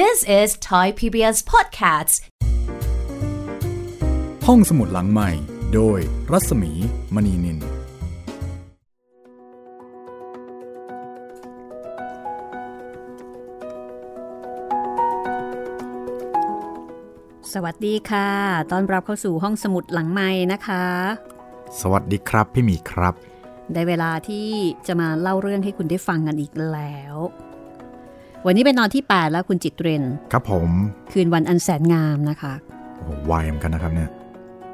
This is Thai PBS Podcasts ห้องสมุดหลังใหม่ โดยรัศมีมณีนิน สวัสดีค่ะ ตอนรับเข้าสู่ห้องสมุดหลังไม้นะคะ สวัสดีครับพี่หมีครับ ได้เวลาที่จะมาเล่าเรื่องให้คุณได้ฟังกันอีกแล้ว วันนี้เป็นนอนที่ 8 แล้วคุณจิตเรน ครับผม คืนวันอันแสนงามนะคะโอ้โหไวเหมือนกันนะครับเนี่ย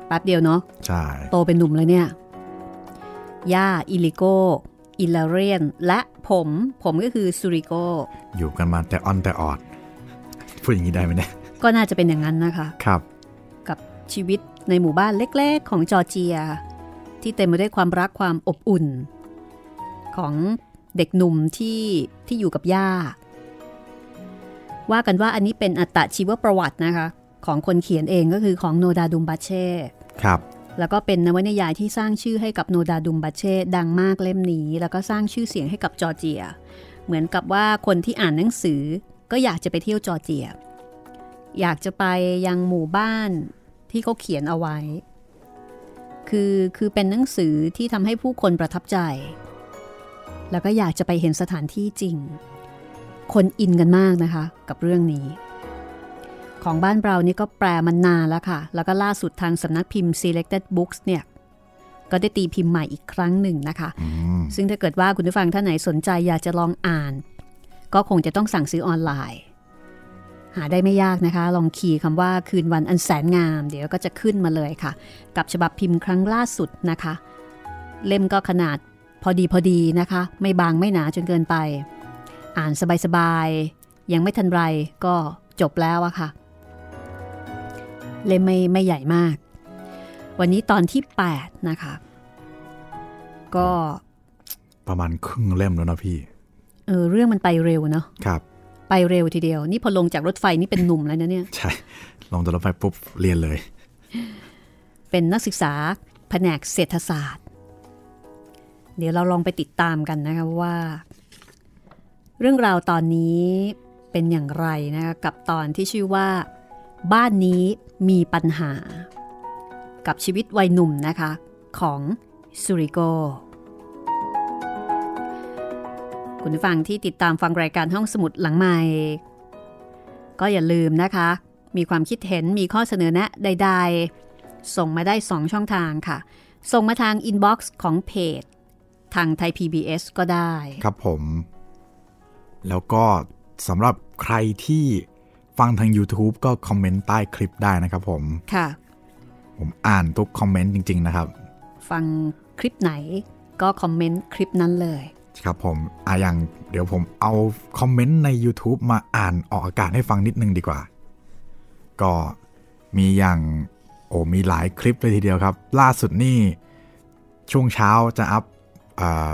แป๊บเดียวเนาะ ใช่ โตเป็นหนุ่มเลยเนี่ย ย่า อิลิโก อิลาเรียน และผม ผมก็คือซูริโก อยู่กันมาแต่ออนแต่ออด พูดอย่างนี้ได้ไหมเนี่ย ก็น่าจะเป็นอย่างนั้นนะคะ ครับ กับชีวิตในหมู่บ้านเล็ก ๆ ของจอร์เจีย ที่เต็มไปด้วยความรักความอบอุ่น ของเด็กหนุ่มที่ที่อยู่กับย่า ว่ากันว่าอันนี้เป็นอัตชีวประวัตินะคะ ของคนเขียนเองก็คือของโนดาดุมบาเช่ครับแล้วก็เป็นนวนิยายที่สร้างชื่อให้กับโนดาดุมบาเช่ดังมากเล่มนี้ แล้วก็สร้างชื่อเสียงให้กับจอร์เจีย เหมือนกับว่าคนที่อ่านหนังสือก็อยากจะไปเที่ยวจอร์เจีย อยากจะไปยังหมู่บ้านที่เขาเขียนเอาไว้ คือคือเป็นหนังสือที่ทำให้ผู้คนประทับใจ แล้วก็อยากจะไปเห็นสถานที่จริง คนอินกันมากนะคะ กับเรื่องนี้ ของบ้านเรานี่ก็แปลมันนานแล้วค่ะ แล้วก็ล่าสุดทางสำนักพิมพ์ Selected Books เนี่ยก็ได้ตีพิมพ์ใหม่อีกครั้งหนึ่งนะคะอืมซึ่งถ้าเกิดว่าคุณผู้ฟังท่านไหนสนใจอยากจะลองอ่าน ก็คงจะต้องสั่งซื้อออนไลน์ หาได้ไม่ยากนะคะ ลองคีย์คำว่าคืนวันอันแสนงาม เดี๋ยวก็จะขึ้นมาเลยค่ะ กับฉบับพิมพ์ครั้งล่าสุดนะคะ เล่มก็ขนาดพอดีพอดีนะคะ ไม่บางไม่หนาจนเกินไป อ่านสบายๆ ยังไม่ทันไรก็จบแล้วอะค่ะ เล่มไม่ไม่ใหญ่มาก วันนี้ตอนที่ 8 นะคะ ก็ประมาณครึ่งเล่มแล้วนะพี่ เออเรื่องมันไปเร็วเนาะครับ ไปเร็วทีเดียว นี่พอลงจากรถไฟนี่เป็นหนุ่มแล้วนะเนี่ย ใช่ ลงจากรถไฟปุ๊บเรียนเลย เป็นนักศึกษาแผนกเศรษฐศาสตร์ เดี๋ยวเราลองไปติดตามกันนะคะว่า เรื่องราวตอนนี้เป็นอย่างไรนะคะกับตอนที่ชื่อว่า บ้านนี้มีปัญหา กับชีวิตวัยหนุ่มนะคะ ของซูริโกคุณผู้ฟังที่ติดตามฟังรายการห้องสมุดหลังใหม่ ก็อย่าลืมนะคะ มีความคิดเห็นมีข้อเสนอแนะใด ๆ ส่งมาได้ 2 ช่องทางค่ะ ส่งมาทางอินบ็อกซ์ของเพจ ทางไทย PBS ก็ได้ ครับผม แล้วก็สำหรับใครที่ฟังทาง YouTube ก็คอมเมนต์ใต้คลิปได้นะครับผม ค่ะ ผมอ่านทุกคอมเมนต์จริง ๆ นะครับ ฟังคลิปไหนก็คอมเมนต์คลิปนั้นเลย ครับผมอะอย่างเดี๋ยวผมเอาคอมเมนต์ใน YouTube มาอ่านออกอากาศให้ฟังนิดนึงดีกว่า ก็มีอย่างโอ้มีหลายคลิปเลยทีเดียวครับ ล่าสุดนี่ช่วงเช้าจะอัพอ่า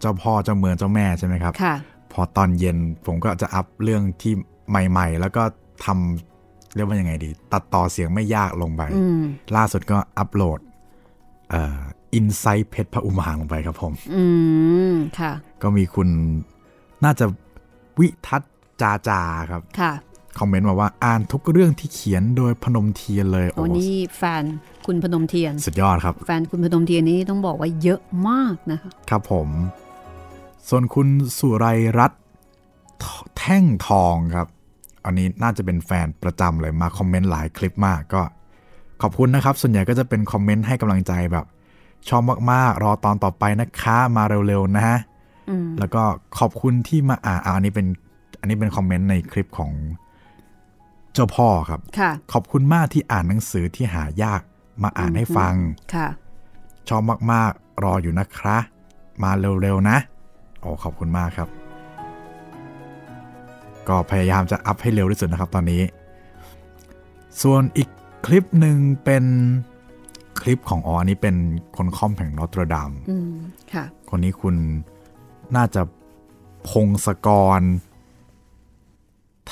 เจ้าพ่อเจ้าเมืองเจ้าแม่ใช่ไหมครับ ค่ะ พอตอนเย็นผมก็จะอัพเรื่องที่ใหม่ ๆ แล้วก็ทำเรียกว่ายังไงดี ตัดต่อเสียงไม่ยากลงไปอืมล่าสุดก็อัพโหลดเอ่อ inside เพชรพระอุมาลงไปครับผม อืม ค่ะ ก็มีคุณน่าจะวิทัศน์จาจาครับ ค่ะ คอมเมนต์มาว่าอ่านทุกเรื่องที่เขียนโดยพนมเทียนเลยโอ้นี่แฟนคุณพนมเทียน สุดยอดครับ แฟนคุณพนมเทียนนี่ต้องบอกว่าเยอะมากนะคะ ครับผม ส่วนคุณสุไรรัตน์แท่งทองครับ อันนี้น่าจะเป็นแฟนประจำเลยมาคอมเมนต์หลายคลิปมากก็ ขอบคุณนะครับ ส่วนใหญ่ก็จะเป็นคอมเมนต์ให้กำลังใจแบบ ชอบมากๆ รอตอนต่อไปนะคะมาเร็วๆนะฮะอืมแล้วก็ขอบคุณที่มาอ่านอ่าอันนี้เป็น อันนี้เป็นคอมเมนต์ในคลิปของเจ้าพ่อครับค่ะขอบคุณมากที่อ่านหนังสือที่หายากมาอ่านให้ฟังค่ะชอบมากๆ รออยู่นะคะ มาเร็วๆนะ โอ้ขอบคุณมากครับ ก็พยายามจะอัพให้เร็วที่สุดนะครับตอนนี้ ส่วนอีกคลิปหนึ่งเป็นคลิปของอ๋ออันนี้เป็นคนคอมแห่งนอตรดามอืมค่ะคนนี้คุณน่าจะพงศกร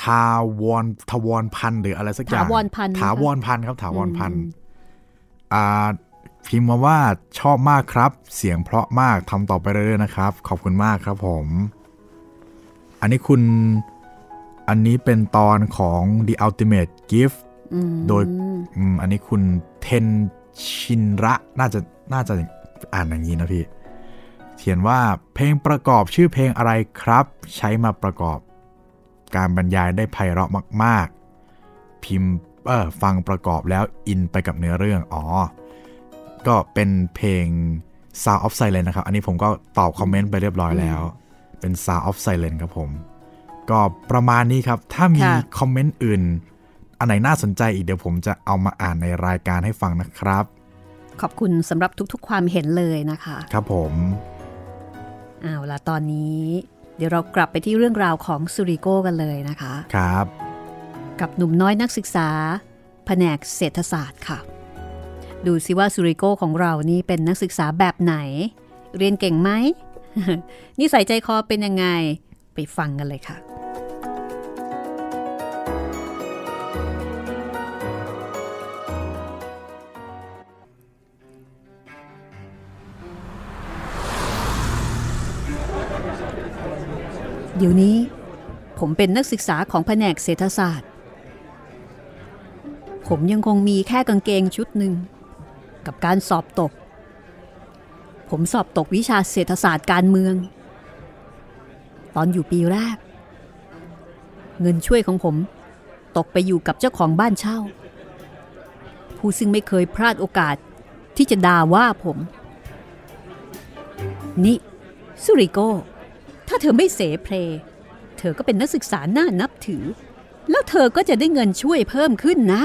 ทาวรทวรพันธ์หรืออะไรสักอย่าง ถาวรพันธ์นะคะถาวรพันธ์ครับ ถาวรพันธ์อืมอ่า พิมพ์มาว่าชอบมากครับ เสียงเพราะมากทำต่อไปเรื่อยๆนะครับ ขอบคุณมากครับผม อันนี้คุณ อันนี้เป็นตอนของ The Ultimate Gift อืมโดยอืมอันนี้คุณเทนชินระน่าจะน่าจะอ่านอย่างนี้นะพี่เขียนว่าเพลงประกอบชื่อเพลงอะไรครับ ใช้มาประกอบ การบรรยายได้ไพเราะมาก ๆ พิมพ์เออฟังประกอบแล้วอินไปกับเนื้อเรื่องอ๋อ ก็เป็นเพลง Sound of Silence นะครับ อันนี้ผมก็ตอบคอมเมนต์ไปเรียบร้อยแล้ว เป็น Sound of Silence ครับผม ก็ประมาณนี้ครับ ถ้ามีค่ะคอมเมนต์อื่น อันไหนน่าสนใจอีกเดี๋ยวผมจะเอามาอ่านในรายการให้ฟังนะครับ ขอบคุณสำหรับทุกๆ ความเห็นเลยนะคะ ครับผมเอาล่ะตอนนี้ เดี๋ยวเรากลับไปที่เรื่องราวของซูริโก้กันเลยนะคะ ครับ กับหนุ่มน้อยนักศึกษาแผนกเศรษฐศาสตร์ค่ะ ดูสิว่าซูริโกของเรานี่เป็นนักศึกษาแบบไหน เรียนเก่งไหมนิสัยใจคอเป็นยังไง ไปฟังกันเลยค่ะ เดี๋ยวนี้ ผมเป็นนักศึกษาของแผนกเศรษฐศาสตร์ ผมยังคงมีแค่กางเกงชุดหนึ่ง กับการสอบตก ผมสอบตกวิชาเศรษฐศาสตร์การเมือง ตอนอยู่ปีแรก เงินช่วยของผมตกไปอยู่กับเจ้าของบ้านเช่า ผู้ซึ่งไม่เคยพลาดโอกาสที่จะด่าว่าผม นี่สุริโก ถ้าเธอไม่เสเพล เธอก็เป็นนักศึกษาหน้านับถือ แล้วเธอก็จะได้เงินช่วยเพิ่มขึ้นนะ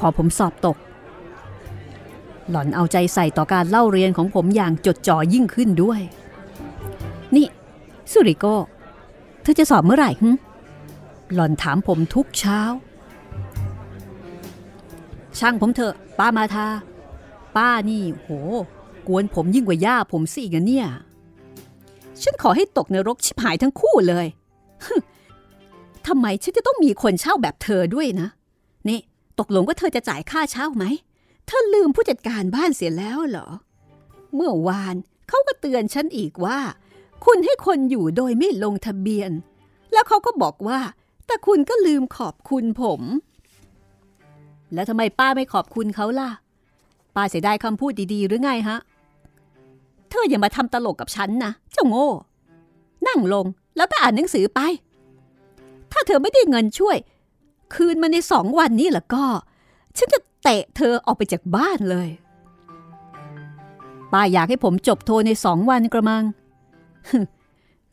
พอผมสอบตก หล่อนเอาใจใส่ต่อการเล่าเรียนของผมอย่างจดจ่อยิ่งขึ้นด้วย นี่สุริโกเธอจะสอบเมื่อไหร่หึหล่อนถามผมทุกเช้า ช่างผมเถอะ ป้ามาทา ป้านี่ โห กวนผมยิ่งกว่าย่าผมสิอีกเนี่ย ฉันขอให้ตกนรกชิบหายทั้งคู่เลยทำไมฉันจะต้องมีคนเช่าแบบเธอด้วยนะ นี่ ตกลงว่าเธอจะจ่ายค่าเช่าไหม เธอลืมผู้จัดการบ้านเสียแล้วเหรอ เมื่อวานเขาก็เตือนฉันอีกว่า คุณให้คนอยู่โดยไม่ลงทะเบียน แล้วเขาก็บอกว่า แต่คุณก็ลืมขอบคุณผม แล้วทำไมป้าไม่ขอบคุณเขาล่ะ ป้าเสียดายคำพูดดีๆ หรือไงฮะ เธออย่ามาทำตลกกับฉันนะเจ้าโง่ นั่งลงแล้วก็อ่านหนังสือไป ถ้าเธอไม่ได้เงินช่วย คืนมาในสองวันนี้แล้วก็ ฉันจะเตะเธอออกไปจากบ้านเลย ป้าอยากให้ผมจบโทในสองวันกระมัง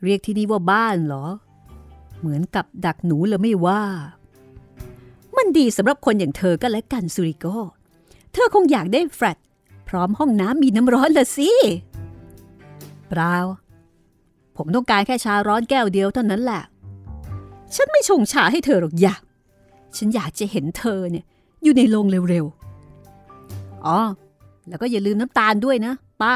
เรียกที่นี่ว่าบ้านเหรอ เหมือนกับดักหนูเลยไม่ว่า มันดีสำหรับคนอย่างเธอก็แล้วกันสุริโก เธอคงอยากได้แฟลตพร้อมห้องน้ำมีน้ำร้อนละสิเปล่าผมต้องการแค่ชาร้อนแก้วเดียวเท่านั้นแหละ ฉันไม่ชงชาให้เธอหรอกอยาก ฉันอยากจะเห็นเธอเนี่ย อยู่ในโรงเร็วๆ อ๋อ แล้วก็อย่าลืมน้ำตาลด้วยนะ ป้า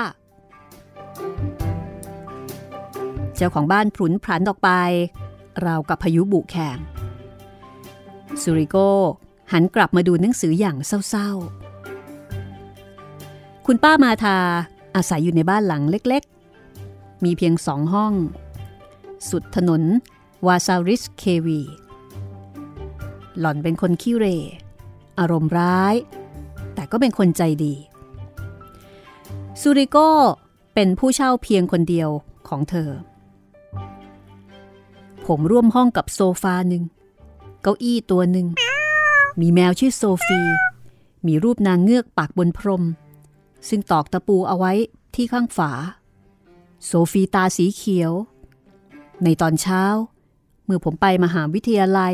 เจ้าของบ้านพลุนพลันออกไป ราวกับพายุบุแข่งสุริโกหันกลับมาดูหนังสืออย่างเศร้าๆ คุณป้ามาทาอาศัยอยู่ในบ้านหลังเล็กๆ มีเพียงสองห้อง สุดถนนวาซาริสเควี หล่อนเป็นคนขี้เร อารมณ์ร้าย แต่ก็เป็นคนใจดีซูริโกเป็นผู้เช่าเพียงคนเดียวของเธอ ผมร่วมห้องกับโซฟาหนึ่ง เก้าอี้ตัวหนึ่ง มีแมวชื่อโซฟี มีรูปนางเงือกปากบนพรม ซึ่งตอกตะปูเอาไว้ที่ข้างฝา โซฟีตาสีเขียว ในตอนเช้า เมื่อผมไปมหาวิทยาลัย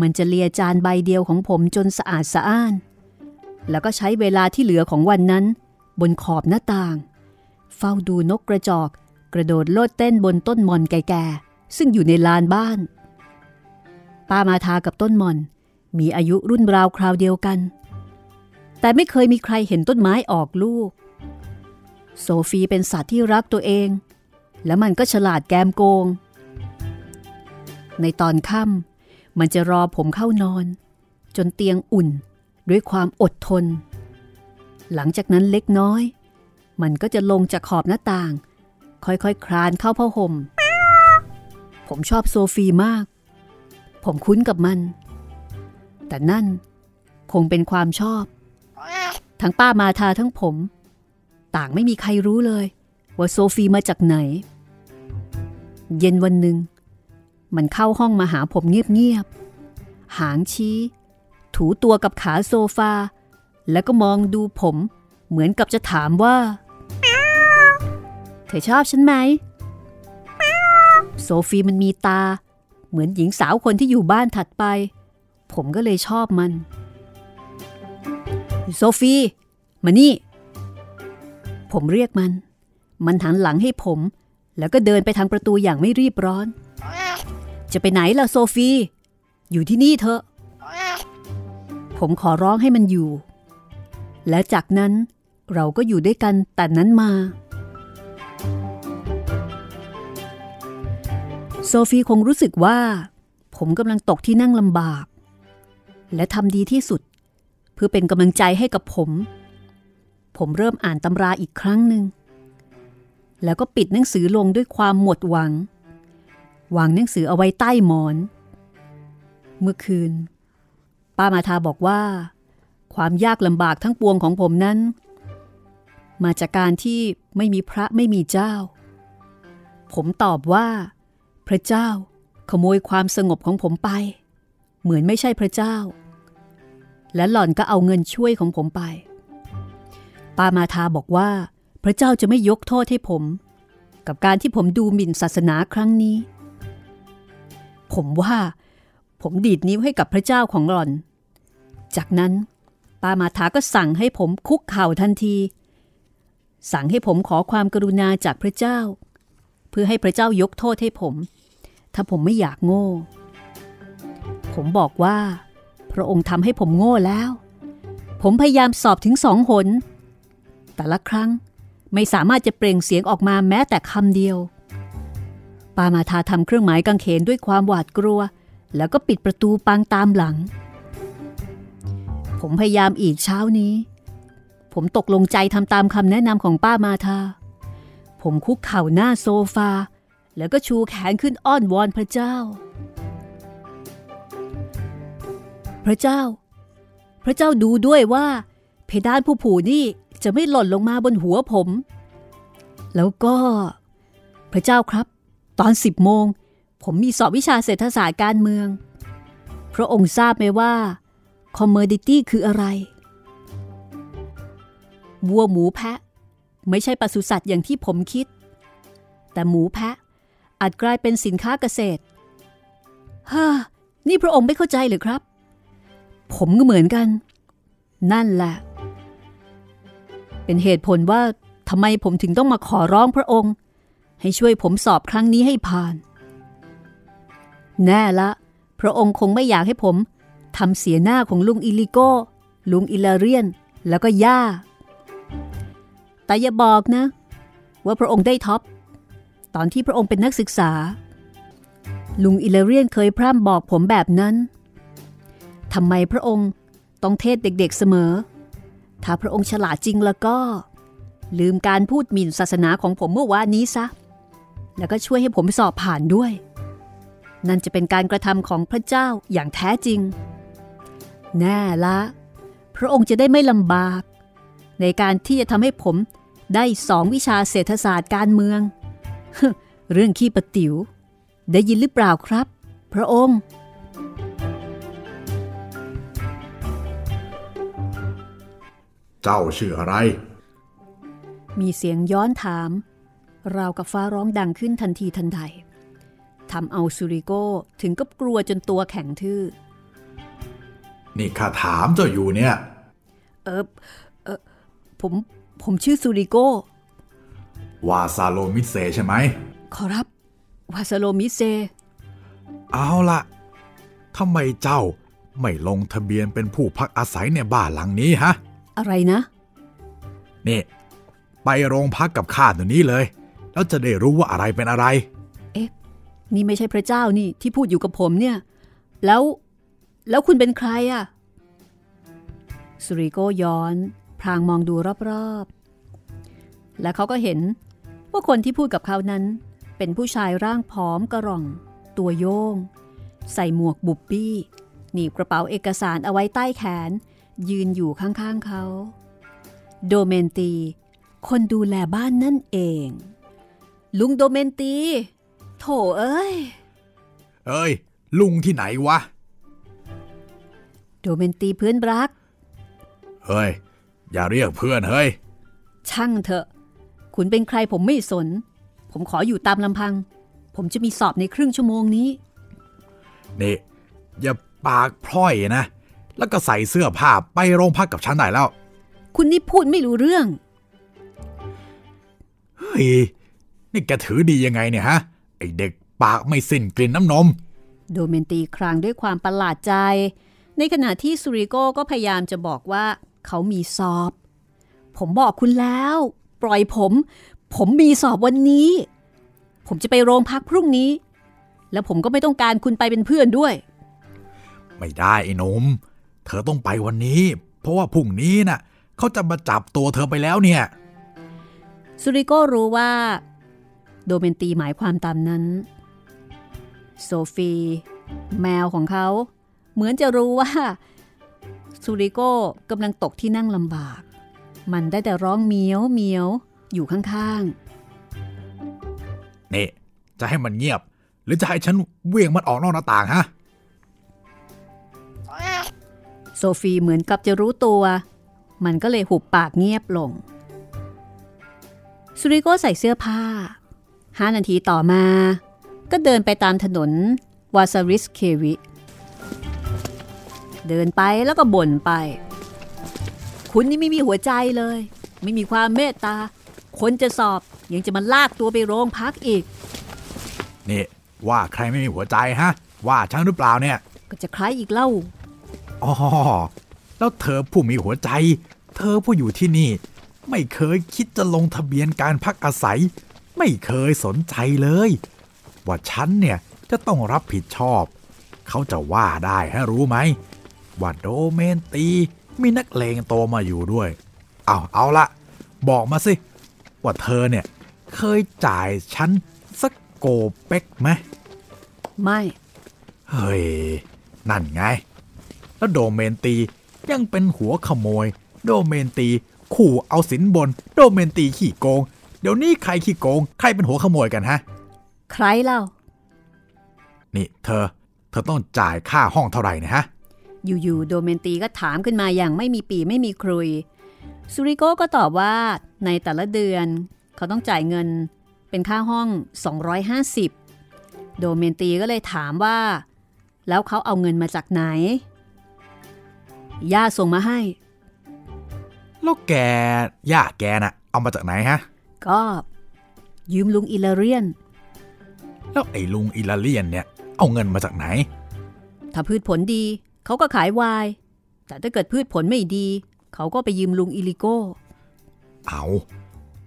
มันจะเลียจานใบเดียวของผมจนสะอาดสะอ้าน แล้วก็ใช้เวลาที่เหลือของวันนั้น บนขอบหน้าต่าง เฝ้าดูนกกระจอก กระโดดโลดเต้นบนต้นมอนแก่ๆ ซึ่งอยู่ในลานบ้าน ป้ามาทากับต้นมอน มีอายุรุ่นราวคราวเดียวกัน แต่ไม่เคยมีใครเห็นต้นไม้ออกลูก โซฟีเป็นสัตว์ที่รักตัวเอง และมันก็ฉลาดแกมโกง ในตอนค่ำ มันจะรอผมเข้านอน จนเตียงอุ่นด้วยความอดทน หลังจากนั้นเล็กน้อย มันก็จะลงจากขอบหน้าต่าง ค่อยๆคคลานเข้าผ้าห่ม ผมชอบโซฟีมาก ผมคุ้นกับมัน แต่นั่นคงเป็นความชอบ ทั้งป้ามาทาทั้งผม ต่างไม่มีใครรู้เลย ว่าโซฟีมาจากไหน เย็นวันหนึ่ง มันเข้าห้องมาหาผมเงียบๆ หางชี้ ถูตัวกับขาโซฟา แล้วก็มองดูผมเหมือนกับจะถามว่า เธอชอบฉันไหม โซฟีมันมีตา เหมือนหญิงสาวคนที่อยู่บ้านถัดไป ผมก็เลยชอบมัน โซฟี มานี่ ผมเรียกมัน มันหันหลังให้ผม แล้วก็เดินไปทางประตูอย่างไม่รีบร้อน จะไปไหนล่ะโซฟี อยู่ที่นี่เถอะ ผมขอร้องให้มันอยู่ และจากนั้นเราก็อยู่ด้วยกันแต่นั้นมา โซฟีคงรู้สึกว่า ผมกำลังตกที่นั่งลำบาก และทำดีที่สุด เพื่อเป็นกำลังใจให้กับผม ผมเริ่มอ่านตำราอีกครั้งหนึ่ง แล้วก็ปิดหนังสือลงด้วยความหมดหวัง วางหนังสือเอาไว้ใต้หมอน เมื่อคืน ป้ามาทาบอกว่า ความยากลำบากทั้งปวงของผมนั้น มาจากการที่ไม่มีพระไม่มีเจ้า ผมตอบว่า พระเจ้าขโมยความสงบของผมไป เหมือนไม่ใช่พระเจ้า และหล่อนก็เอาเงินช่วยของผมไปปามาทาบอกว่า พระเจ้าจะไม่ยกโทษให้ผม กับการที่ผมดูหมิ่นศาสนาครั้งนี้ ผมว่า ผมดีดนิ้วให้กับพระเจ้าของหล่อน จากนั้นปามาทาก็สั่งให้ผมคุกเข่าทันที สั่งให้ผมขอความกรุณาจากพระเจ้า เพื่อให้พระเจ้ายกโทษให้ผม ถ้าผมไม่อยากโง่ ผมบอกว่า พระองค์ทำให้ผมโง่แล้ว ผมพยายามสอบถึงสองหน แต่ละครั้งไม่สามารถจะเปล่งเสียงออกมาแม้แต่คำเดียว ปามาทาทำเครื่องหมายกางเขนด้วยความหวาดกลัว แล้วก็ปิดประตูปังตามหลัง ผมพยายามอีกเช้านี้ ผมตกลงใจทำตามคำแนะนำของป้ามาทา ผมคุกเข่าหน้าโซฟา แล้วก็ชูแขนขึ้นอ้อนวอนพระเจ้า พระเจ้า พระเจ้าดูด้วยว่า เพดานผู้ผูนี่จะไม่หล่นลงมาบนหัวผม แล้วก็ พระเจ้าครับ ตอนสิบโมง ผมมีสอบวิชาเศรษฐศาสตร์การเมือง พระองค์ทราบไหมว่า commodity คืออะไร วัวหมูแพะ ไม่ใช่ปศุสัตว์อย่างที่ผมคิด แต่หมูแพะอาจกลายเป็นสินค้าเกษตรฮ่านี่พระองค์ไม่เข้าใจหรือครับ ผมก็เหมือนกัน นั่นแหละ เป็นเหตุผลว่าทำไมผมถึงต้องมาขอร้องพระองค์ ให้ช่วยผมสอบครั้งนี้ให้ผ่าน แน่ละ พระองค์คงไม่อยากให้ผมทำเสียหน้าของลุงอิลิโก้ ลุงอิลาเรียน แล้วก็ย่า แต่อย่าบอกนะ ว่าพระองค์ได้ top ตอนที่พระองค์เป็นนักศึกษา ลุงอิลาเรียนเคยพร่ำบอกผมแบบนั้นทำไมพระองค์ต้อง test เด็กๆเสมอ ถ้าพระองค์ฉลาดจริงแล้วก็ ลืมการพูดหมิ่นศาสนาของผมเมื่อวานนี้ซะ แล้วก็ช่วยให้ผมสอบผ่านด้วย นั่นจะเป็นการกระทำของพระเจ้าอย่างแท้จริง แน่ละ พระองค์จะได้ไม่ลำบาก ในการที่จะทำให้ผมได้สองวิชาเศรษฐศาสตร์การเมือง เรื่องขี้ปะติว๋ว ได้ยินหรือเปล่าครับ พระองค์เจ้าชื่ออะไร มีเสียงย้อนถาม ราวกับฟ้าร้องดังขึ้นทันทีทันใดทำเอาซูริโกถึงกับกลัวจนตัวแข็งทื่อ นี่ข้าถามเจ้าอยู่เนี่ย เออเออผมผมชื่อซูริโกวาซาโลมิเซใช่ไหม ขอรับ วาสโลมิเซ เอาละทำไมเจ้าไม่ลงทะเบียนเป็นผู้พักอาศัยในบ้านหลังนี้ฮะ อะไรนะ นี่ ไปโรงพักกับข้าเดี๋ยวนี้เลย แล้วจะได้รู้ว่าอะไรเป็นอะไร เอ๊ะ นี่ไม่ใช่พระเจ้านี่ที่พูดอยู่กับผมเนี่ย แล้ว แล้วคุณเป็นใครอะสุริโกย้อน พรางมองดูรอบๆ และเขาก็เห็นว่าคนที่พูดกับเขานั้น เป็นผู้ชายร่างผอมกระร่อง ตัวโยง ใส่หมวกบุบบี้ หนีบกระเป๋าเอกสารเอาไว้ใต้แขน ยืนอยู่ข้างๆเขา โดเมนตี คนดูแลบ้านนั่นเอง ลุงโดเมนตี โถเอ้ย เอ้ย ลุงที่ไหนวะ โดเมนตีเพื่อนรัก เฮ้ย อย่าเรียกเพื่อนเฮ้ย ช่างเถอะ คุณเป็นใครผมไม่สน ผมขออยู่ตามลำพัง ผมจะมีสอบในครึ่งชั่วโมงนี้ นี่ อย่าปากพร่อยนะ แล้วก็ใส่เสื้อผ้าไปโรงพักกับฉันได้แล้ว คุณนี่พูดไม่รู้เรื่อง เฮ้ย นี่แกถือดียังไงเนี่ยฮะ ไอเด็กปากไม่สิ้นกลิ่นน้ำนม โดเมนตีครางด้วยความประหลาดใจ ในขณะที่ซูริโกก็พยายามจะบอกว่า เขามีสอบ ผมบอกคุณแล้ว ปล่อยผม ผมมีสอบวันนี้ ผมจะไปโรงพักพรุ่งนี้ แล้วผมก็ไม่ต้องการคุณไปเป็นเพื่อนด้วย ไม่ได้ไอ้หนม เธอต้องไปวันนี้ เพราะว่าพรุ่งนี้น่ะเขาจะมาจับตัวเธอไปแล้วเนี่ยซูริโกรู้ว่า โดเมนตีหมายความตามนั้น โซฟี แมวของเขา เหมือนจะรู้ว่าซูริโกกำลังตกที่นั่งลำบาก มันได้แต่ร้องเมียวเมียวอยู่ข้างนี่ จะให้มันเงียบ หรือจะให้ฉันเวี่ยงมันออกนอกหน้าต่างฮะๆโซฟีเหมือนกับจะรู้ตัว มันก็เลยหุบปากเงียบลงซูริโกใส่เสื้อผ้า ห้านาทีต่อมา ก็เดินไปตามถนนวาซาริสเควิ เดินไปแล้วก็บ่นไป คุณนี่ไม่มีหัวใจเลย ไม่มีความเมตตา คนจะสอบยังจะมาลากตัวไปโรงพักอีก นี่ ว่าใครไม่มีหัวใจฮะ ว่าฉันหรือเปล่าเนี่ย ก็จะคล้ายอีกเล่าอ๋อแล้วเธอผู้มีหัวใจ เธอผู้อยู่ที่นี่ ไม่เคยคิดจะลงทะเบียนการพักอาศัย ไม่เคยสนใจเลย ว่าฉันเนี่ยจะต้องรับผิดชอบ เขาจะว่าได้ฮะรู้ไหมว่าโดเมนตีมีนักเลงโตมาอยู่ด้วย เอาเอาละบอกมาสิ ว่าเธอเนี่ย เคยจ่ายฉันสักโกเป๊กไหมไม่ เฮ้ย นั่นไง แล้วโดเมนตียังเป็นหัวขโมย โดเมนตี ขู่เอาสินบน โดเมนตีขี้โกง เดี๋ยวนี้ใครขี้โกง ใครเป็นหัวขโมยกันฮะ ใครเล่า นี่เธอ เธอต้องจ่ายค่าห้องเท่าไหร่นะฮะ อยู่ๆโดเมนตีก็ถามขึ้นมาอย่างไม่มีปีไม่มีครุย ซูริโกก็ตอบว่าในแต่ละเดือนเขาต้องจ่ายเงินเป็นค่าห้อง 250 โดเมนตีก็เลยถามว่า แล้วเขาเอาเงินมาจากไหน ย่าส่งมาให้ แล้วแก ย่าแกน่ะ เอามาจากไหนฮะ ก็ยืมลุงอิลาเรียน แล้วไอ้ลุงอิลาเลียนเนี่ย เอาเงินมาจากไหน ถ้าพืชผลดีเขาก็ขายวาย แต่ถ้าเกิดพืชผลไม่ดี เขาก็ไปยืมลุงอิลิโก้ เอา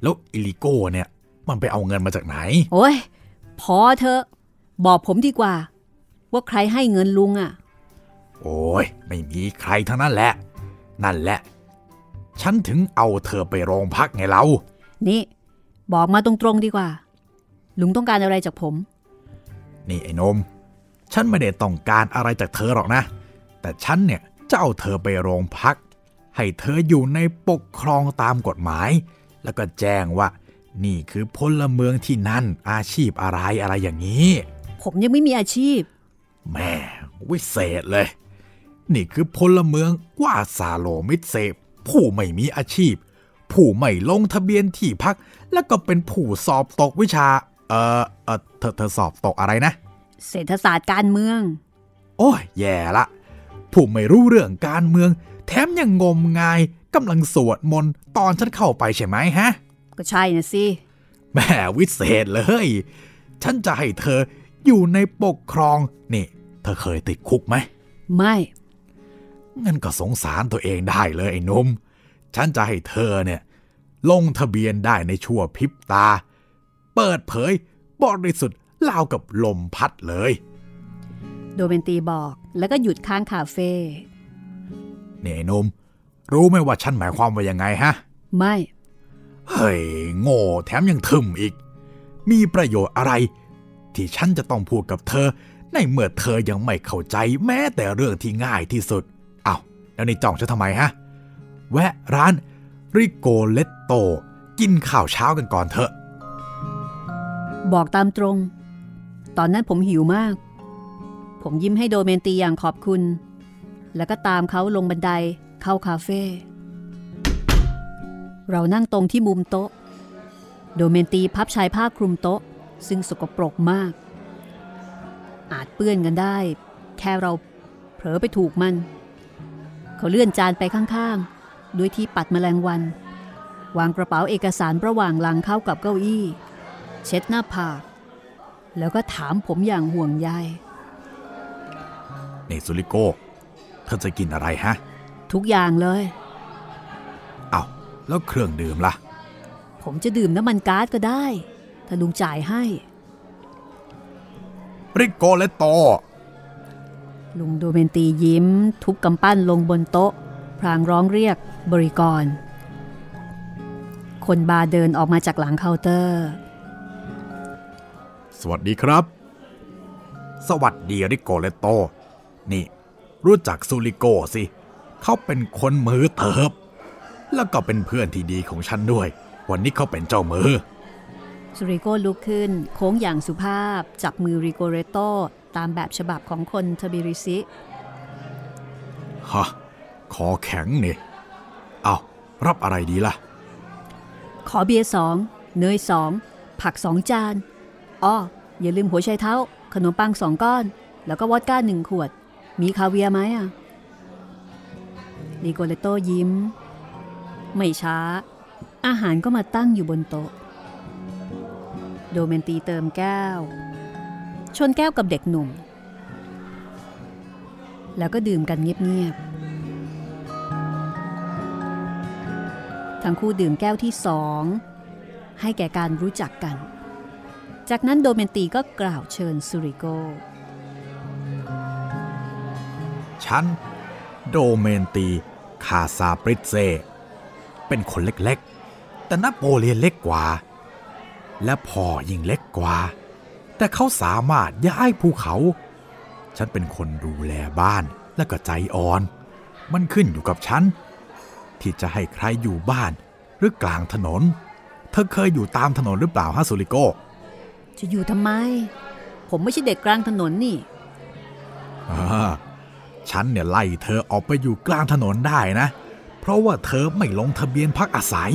แล้วอิลิโก้เนี่ย มันไปเอาเงินมาจากไหน โอ้ยพอเถอะ บอกผมดีกว่า ว่าใครให้เงินลุงอะ่ะ โอ้ยไม่มีใครทั้งนั้นแหละ นั่นแหละ ฉันถึงเอาเธอไปโรงพักไงเรา นี่ บอกมาตรงๆดีกว่า ลุงต้องการอะไรจากผม นี่ไอ้นม ฉันไม่ได้ต้องการอะไรจากเธอหรอกนะ แต่ฉันเนี่ยจะเอาเธอไปโรงพัก ให้เธออยู่ในปกครองตามกฎหมาย แล้วก็แจ้งว่า นี่คือพลเมืองที่นั่นอาชีพอะไรอะไรอย่างนี้ ผมยังไม่มีอาชีพ แม่วิเศษเลย นี่คือพลเมืองว่าซาโลมิตเซผู้ไม่มีอาชีพ ผู้ไม่ลงทะเบียนที่พัก แล้วก็เป็นผู้สอบตกวิชา เออเออเธอเธอสอบตกอะไรนะ เศรษฐศาสตร์การเมือง โอ้ยแย่ละ ผู้ไม่รู้เรื่องการเมือง แถมยังงมงายกำลังสวดมนต์ตอนฉันเข้าไปใช่ไหมฮะ ก็ใช่นะสิแม่วิเศษเลย ฉันจะให้เธออยู่ในปกครอง นี่ เธอเคยติดคุกไหม ไม่งั้นก็สงสารตัวเองได้เลยไอ้หนุ่ม ฉันจะให้เธอเนี่ยลงทะเบียนได้ในชั่วพริบตา เปิดเผยบริสุทธิ์ลาวกับลมพัดเลย โดเมนตีบอกแล้วก็หยุดข้างคาเฟ่นี่ไอ้หนุ่มรู้ไหมว่าฉันหมายความว่ายังไงฮะ ไม่ เฮ้ย โง่แถมยังทึมอีก มีประโยชน์อะไร ที่ฉันจะต้องพูดกับเธอ ในเมื่อเธอยังไม่เข้าใจแม้แต่เรื่องที่ง่ายที่สุด เอา้าแล้วนี่จ้องฉันทำไมฮะ แวะร้านริโกเลตโต กินข้าวเช้ากันก่อนเถอะ บอกตามตรง ตอนนั้นผมหิวมาก ผมยิ้มให้โดเมนตีอย่างขอบคุณ แล้วก็ตามเขาลงบันไดเข้าคาเฟ่เรานั่งตรงที่มุมโต๊ะ โดเมนตีพับชายผ้าคลุมโต๊ะ ซึ่งสกปรกมาก อาจเปื้อนกันได้ แค่เราเผลอไปถูกมัน เขาเลื่อนจานไปข้างๆ ด้วยที่ปัดแมลงวัน วางกระเป๋าเอกสารระหว่างหลังเข้ากับเก้าอี้ เช็ดหน้าผาก แล้วก็ถามผมอย่างห่วงใยนี่ซูริโกเธอจะกินอะไรฮะ ทุกอย่างเลย เอา้าแล้วเครื่องดื่มล่ะ ผมจะดื่มน้ำมันก๊าซก็ได้ ถ้าลุงจ่ายให้ริโกเลตโตลุงโดเมนตียิ้ม ทุบกำปั้นลงบนโต๊ะ พลางร้องเรียกบริกร คนบาร์เดินออกมาจากหลังเคาน์เตอร์ สวัสดีครับ สวัสดีริโกเลตโต นี่ รู้จักซูริโกสิ เขาเป็นคนมือเติบ แล้วก็เป็นเพื่อนที่ดีของฉันด้วย วันนี้เขาเป็นเจ้ามือซูริโกลุกขึ้น โค้งอย่างสุภาพ จับมือริโกเลตโตตามแบบฉบับของคนทบิลิซิฮะ คอแข็งเนี่ยเอารับอะไรดีล่ะ ขอเบียร์สองเนยสองผักสองจานอ้ออย่าลืมหัวไชเท้า ขนมปังสองก้อน แล้วก็วอดก้าหนึ่งขวด มีคาเวียร์ไหมอะริโกเลโตยิ้ม ไม่ช้า อาหารก็มาตั้งอยู่บนโต๊ะ โดเมนตีเติมแก้ว ชนแก้วกับเด็กหนุ่ม แล้วก็ดื่มกันเงียบๆ ทั้งคู่ดื่มแก้วที่สองให้แก่การรู้จักกัน จากนั้นโดเมนตีก็กล่าวเชิญซูริโก ฉัน โดเมนตี คาซาปริเซ เป็นคนเล็กๆ แต่นโปเลียนเล็กกว่า และพ่อยิ่งเล็กกว่า แต่เขาสามารถย้ายภูเขา ฉันเป็นคนดูแลบ้านและก็ใจอ่อน มันขึ้นอยู่กับฉัน ที่จะให้ใครอยู่บ้านหรือกลางถนน เธอเคยอยู่ตามถนนหรือเปล่าฮะสุริโก จะอยู่ทำไม ผมไม่ใช่เด็กกลางถนนนี่อ่าฉันเนี่ยไล่เธอออกไปอยู่กลางถนนได้นะ เพราะว่าเธอไม่ลงทะเบียนพักอาศัย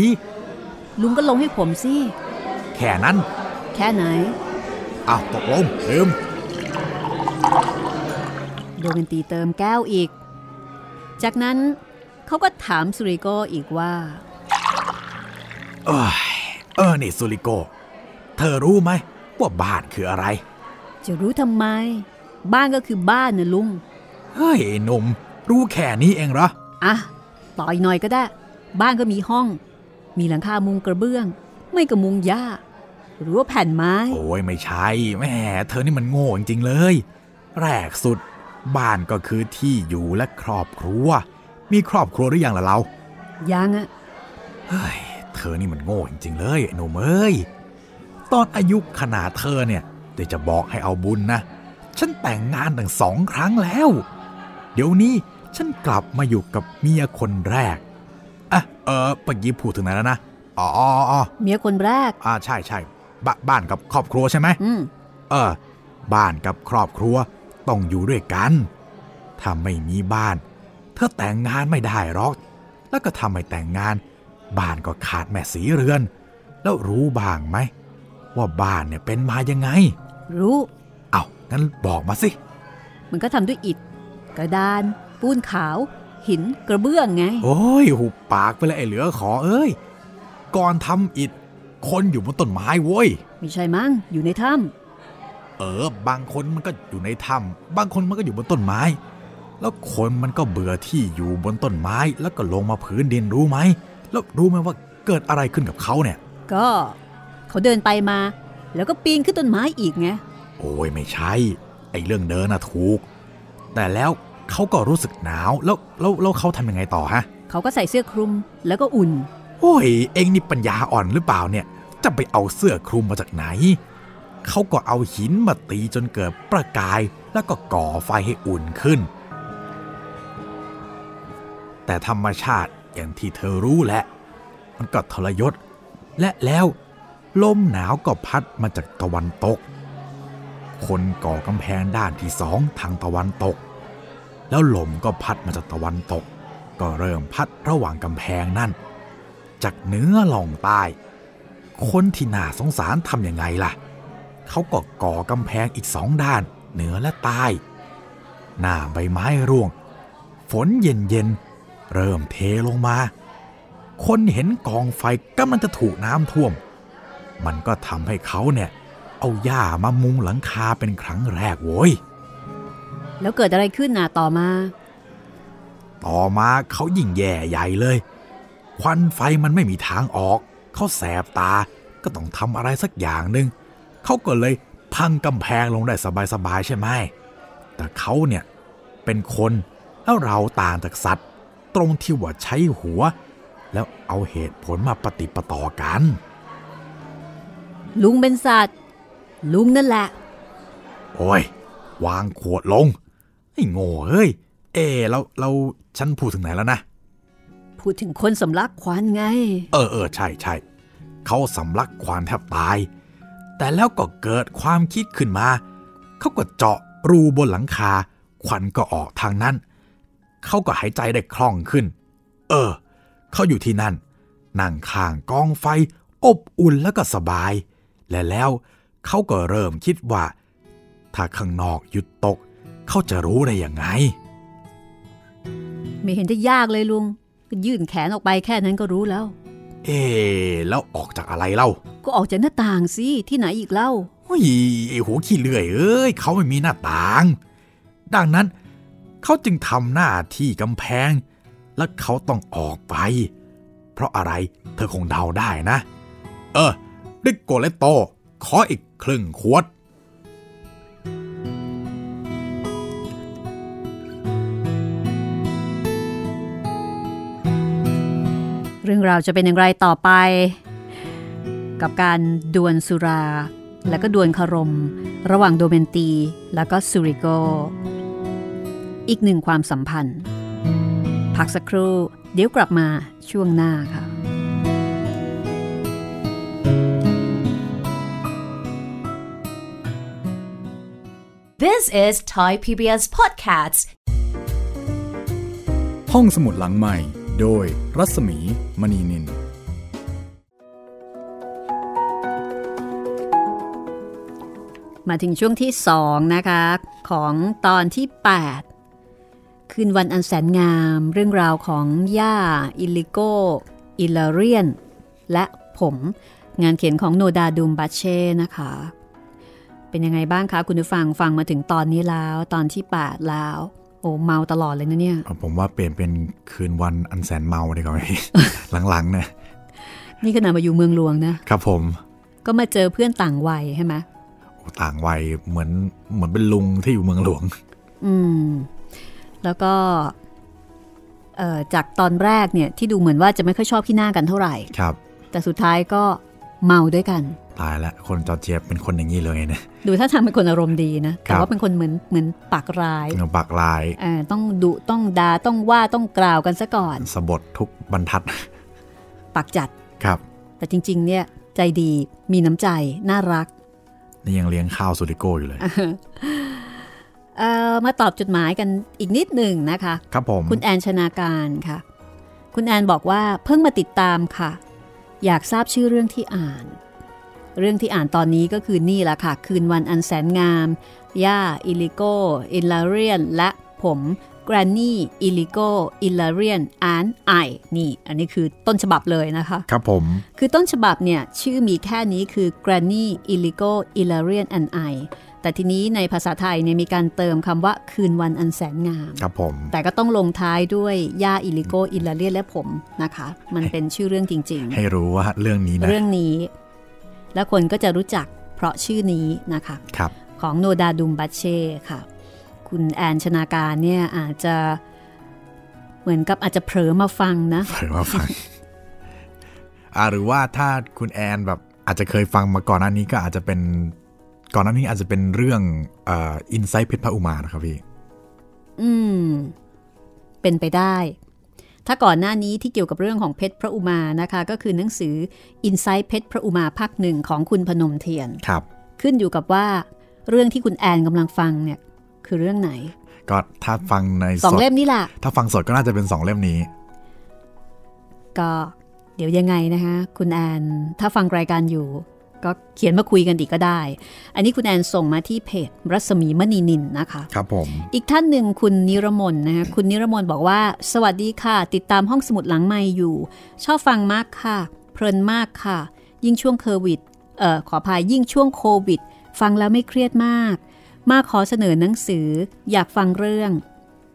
ลุงก็ลงให้ผมสิ แค่นั้น แค่ไหนอ้าวตกลงลืมโดเมนตีเติมแก้วอีก จากนั้น เขาก็ถามสุริโกอีกว่า เอยเออนี่สุริโก เธอรู้ไหมว่าบ้านคืออะไร จะรู้ทำไม บ้านก็คือบ้านนะลุง เฮ้ยไอ้หนุ่มรู้แค่นี้เองเหรอ อะ ต่ออีกหน่อยก็ได้ บ้านก็มีห้อง มีหลังคามุงกระเบื้อง ไม่ก็มุงหญ้าหรือว่าแผ่นไม้ โอ้ยไม่ใช่แหม่เธอนี่มันโง่จริงๆเลย แรกสุด บ้านก็คือที่อยู่และครอบครัว มีครอบครัวหรือยังล่ะเรา ยังอะเฮ้ย เธอนี่มันโง่จริงๆเลยไอ้หนุ่มเอ้ยตอนอายุขนาดเธอเนี่ยเดี๋ยวจะบอกให้เอาบุญนะ ฉันแต่งงานตั้งสองครั้งแล้ว เดี๋ยวนี้ฉันกลับมาอยู่กับเมียคนแรกอะเออปกี้พูดถึงไหนแล้วนะ อ๋ออ๋ออ๋อเมียคนแรก อ่าใช่ใช่บบ้านกับครอบครัวใช่ไหมอืมเออ บ้านกับครอบครัวต้องอยู่ด้วยกัน ถ้าไม่มีบ้าน เธอแต่งงานไม่ได้หรอก แล้วก็ทำไม่แต่งงาน บ้านก็ขาดแม่สีเรือน แล้วรู้บ้างไหม ว่าบ้านเนี่ยเป็นมายังไง รู้ เอางั้นบอกมาสิ มันก็ทำด้วยอิฐ กระดาน ปูนขาว หินกระเบื้องไง โอ้ยหุบปากไปเลยไอ้เหลือขอเอ้ย ก่อนทำอิฐ คนอยู่บนต้นไม้เว้ย ไม่ใช่มั้ง อยู่ในถ้เออบางคนมันก็อยู่ในถ้ำบางคนมันก็อยู่บนต้นไม้ แล้วคนมันก็เบื่อที่อยู่บนต้นไม้แล้วก็ลงมาพื้นดินรู้ไหม แล้วรู้ไหมว่าเกิดอะไรขึ้นกับเขาเนี่ยำก็เขาเดินไปมา แล้วก็ปีนขึ้นต้นไม้อีกไง โอ้ยไม่ใช่ ไอ้เรื่องเดินน่ะถูก แต่แล้วเขาก็รู้สึกหนาวแล้วแล้วแล้วเขาทำยังไงต่อฮะ เขาก็ใส่เสื้อคลุมแล้วก็อุ่น โอ้ย เองนี่ปัญญาอ่อนหรือเปล่าเนี่ย จะไปเอาเสื้อคลุมมาจากไหน เขาก็เอาหินมาตีจนเกิดประกาย แล้วก็ก่อไฟให้อุ่นขึ้น แต่ธรรมชาติอย่างที่เธอรู้แหละ มันก็ทรยศ และแล้วลมหนาวก็พัดมาจากตะวันตก คนก่อกำแพงด้านที่สองทางตะวันตก แล้วลมก็พัดมาจากตะวันตก ก็เริ่มพัดระหว่างกำแพงนั่น จากเหนือลงใต้ คนที่น่าสงสารทำยังไงล่ะ เขาก็ก่อกำแพงอีกสองด้าน เหนือและใต้ หน้าใบไม้ร่วง ฝนเย็นๆ เริ่มเทลงมา คนเห็นกองไฟกำลังจะถูกน้ำท่วม มันก็ทำให้เขาเนี่ย เอาหญ้ามามุงหลังคาเป็นครั้งแรกโว้ย แล้วเกิดอะไรขึ้นน่ะต่อมา ต่อมาเขายิ่งแย่ใหญ่เลย ควันไฟมันไม่มีทางออก เขาแสบตาก็ต้องทำอะไรสักอย่างหนึ่งเขาก็เลยพังกำแพงลงได้สบายๆใช่ไหมแต่เขาเนี่ยเป็นคนแล้วเราต่างจากสัตว์ ตรงที่ว่าใช้หัว แล้วเอาเหตุผลมาปฏิปต่อกัน ลุงเป็นสัตว์ ลุงนั่นแหละ โอ้ย วางขวดลง ไอ้โง่เฮ้ย เอ๊ะเราเราฉันพูดถึงไหนแล้วนะ พูดถึงคนสำลักควันไง เออเออใช่ใช่เขาสำลักควานแทบตาย แต่แล้วก็เกิดความคิดขึ้นมา เขาก็เจาะรูบนหลังคา ควันก็ออกทางนั้น เขาก็หายใจได้คล่องขึ้น เออ เขาอยู่ที่นั่น นั่งข้างกองไฟ อบอุ่นแล้วก็สบาย และแล้วเขาก็เริ่มคิดว่า ถ้าข้างนอกหยุดตก เขาจะรู้ได้ยังไง ไม่เห็นจะยากเลยลุงก็ยื่นแขนออกไปแค่นั้นก็รู้แล้ว เอ๊ะแล้วออกจากอะไรเล่า ก็ออกจากหน้าต่างสิ ที่ไหนอีกเล่าโอ้ยไอ้หัวขี้เลื่อยเอ้ยเขาไม่มีหน้าต่าง ดังนั้น เขาจึงทำหน้าที่กำแพง และเขาต้องออกไป เพราะอะไรเธอคงเดาได้นะ เออริกโกเลตโต ขออีกครึ่งขวดเรื่องราวจะเป็นอย่างไรต่อไป กับการดวลสุรา และก็ดวลคารม ระหว่างโดเมนตี และก็ซูริโก อีกหนึ่งความสัมพันธ์ พักสักครู่ เดี๋ยวกลับมาช่วงหน้าค่ะ This is Thai PBS Podcasts. ห้องสมุดหลังใหม่ โดยรัศมีมณีนินมาถึงช่วงที่ 2 นะคะ ของตอนที่ 8 คืนวันอันแสนงามเรื่องราวของย่า อิลิโกอิลาเรียน และผม งานเขียนของโนดาดูมบัชเช่นะคะ เป็นยังไงบ้างคะคุณผู้ฟังฟังมาถึงตอนนี้แล้วตอนที่ 8 แล้ว โอ้เมาตลอดเลยนะเนี่ย ผมว่าเปลี่ยนเป็นคืนวันอันแสนเมาดีกว่าไหมหลังๆเนี่ยนี่ขนาดมาอยู่เมืองหลวงนะครับผม ก็มาเจอเพื่อนต่างวัยใช่ไหมโอ้ต่างวัยเหมือนเหมือนเป็นลุงที่อยู่เมืองหลวง อืม แล้วก็เอ่อจากตอนแรกเนี่ยที่ดูเหมือนว่าจะไม่ค่อยชอบขี้หน้ากันเท่าไหร่ครับ แต่สุดท้ายก็เมาด้วยกัน ตายแล้วคนจอร์เจียเป็นคนอย่างนี้เลยเนี่ยดูถ้าทางเป็นคนอารมณ์ดีนะครัแต่บว่าเป็นคนเหมือนเหมือนปากร้ายเงาปากลายเออต้องดุต้องดาต้องว่าต้องกล่าวกันซะก่อนสะบดทุกบรรทัด ปากจัดครับ แต่จริง ๆ เนี่ยใจดีมีน้ำใจน่ารักนี่ยังเลี้ยงข้าวซูริโก้อยู่เลยเอ่อ มาตอบจดหมายกันอีกนิดหนึ่งนะคะ ครับผม คุณแอนชนาการค่ะ คุณแอนบอกว่าเพิ่งมาติดตามค่ะ อยากทราบชื่อเรื่องที่อ่าน เรื่องที่อ่านตอนนี้ก็คือนี่แหละค่ะ คืนวันอันแสนงาม ย่า อิลิโก อิลาเรียน และผม Granny อิลิโกอิลาเรียนอานไอนี่ อันนี้คือต้นฉบับเลยนะคะ ครับผม คือต้นฉบับเนี่ย ชื่อมีแค่นี้คือ Granny Illigo Ilarian and I แต่ทีนี้ในภาษาไทยเนี่ยมีการเติมคำว่าคืนวันอันแสนงามครับผมแต่ก็ต้องลงท้ายด้วยย่าอิลิโกอิลาเรียนและผมนะคะ มันเป็นชื่อเรื่องจริงให้รู้ว่าเรื่องนี้ๆนะเรื่องนี้ และคนก็จะรู้จักเพราะชื่อนี้นะคะครับของโนดาดุมบัชเช่ค่ะ คุณแอนชนาการเนี่ยอาจจะเหมือนกับอาจจะเผลอมาฟังนะเผยมาฟังอ่าหรือว่าถ้าคุณแอนแบบอาจจะเคยฟังมาก่อนหน้านี้ก็อาจจะเป็น ก่อนหน้านี้อาจจะเป็นเรื่องอินไซต์เพชรพระอุมานะครับพี่ อืม เป็นไปได้ ถ้าก่อนหน้านี้ที่เกี่ยวกับเรื่องของเพชรพระอุมานะคะ ก็คือหนังสือ Insight เพชรพระอุมาภาคหนึ่งของคุณพนมเทียนครับ ขึ้นอยู่กับว่าเรื่องที่คุณแอนกำลังฟังเนี่ยคือเรื่องไหน ก็ถ้าฟังในสองดเล่มนี่แหละถ้าฟังสดก็น่าจะเป็นสองเล่มนี้ ก็เดี๋ยวยังไงนะคะ คุณแอนถ้าฟังรายการอยู่ ก็เขียนมาคุยกันอีกก็ได้ อันนี้คุณแอนส่งมาที่เพจรัศมีมณีนินนะคะ ครับผม อีกท่านหนึ่งคุณนิรมนนะคะ คุณนิรมนบอกว่า สวัสดีค่ะ ติดตามห้องสมุดหลังไม่อยู่ ชอบฟังมากค่ะ เพลินมากค่ะ ยิ่งช่วงโควิดเอ่อขออภัยยิ่งช่วงโควิด ฟังแล้วไม่เครียดมาก มาขอเสนอหนังสือ อยากฟังเรื่อง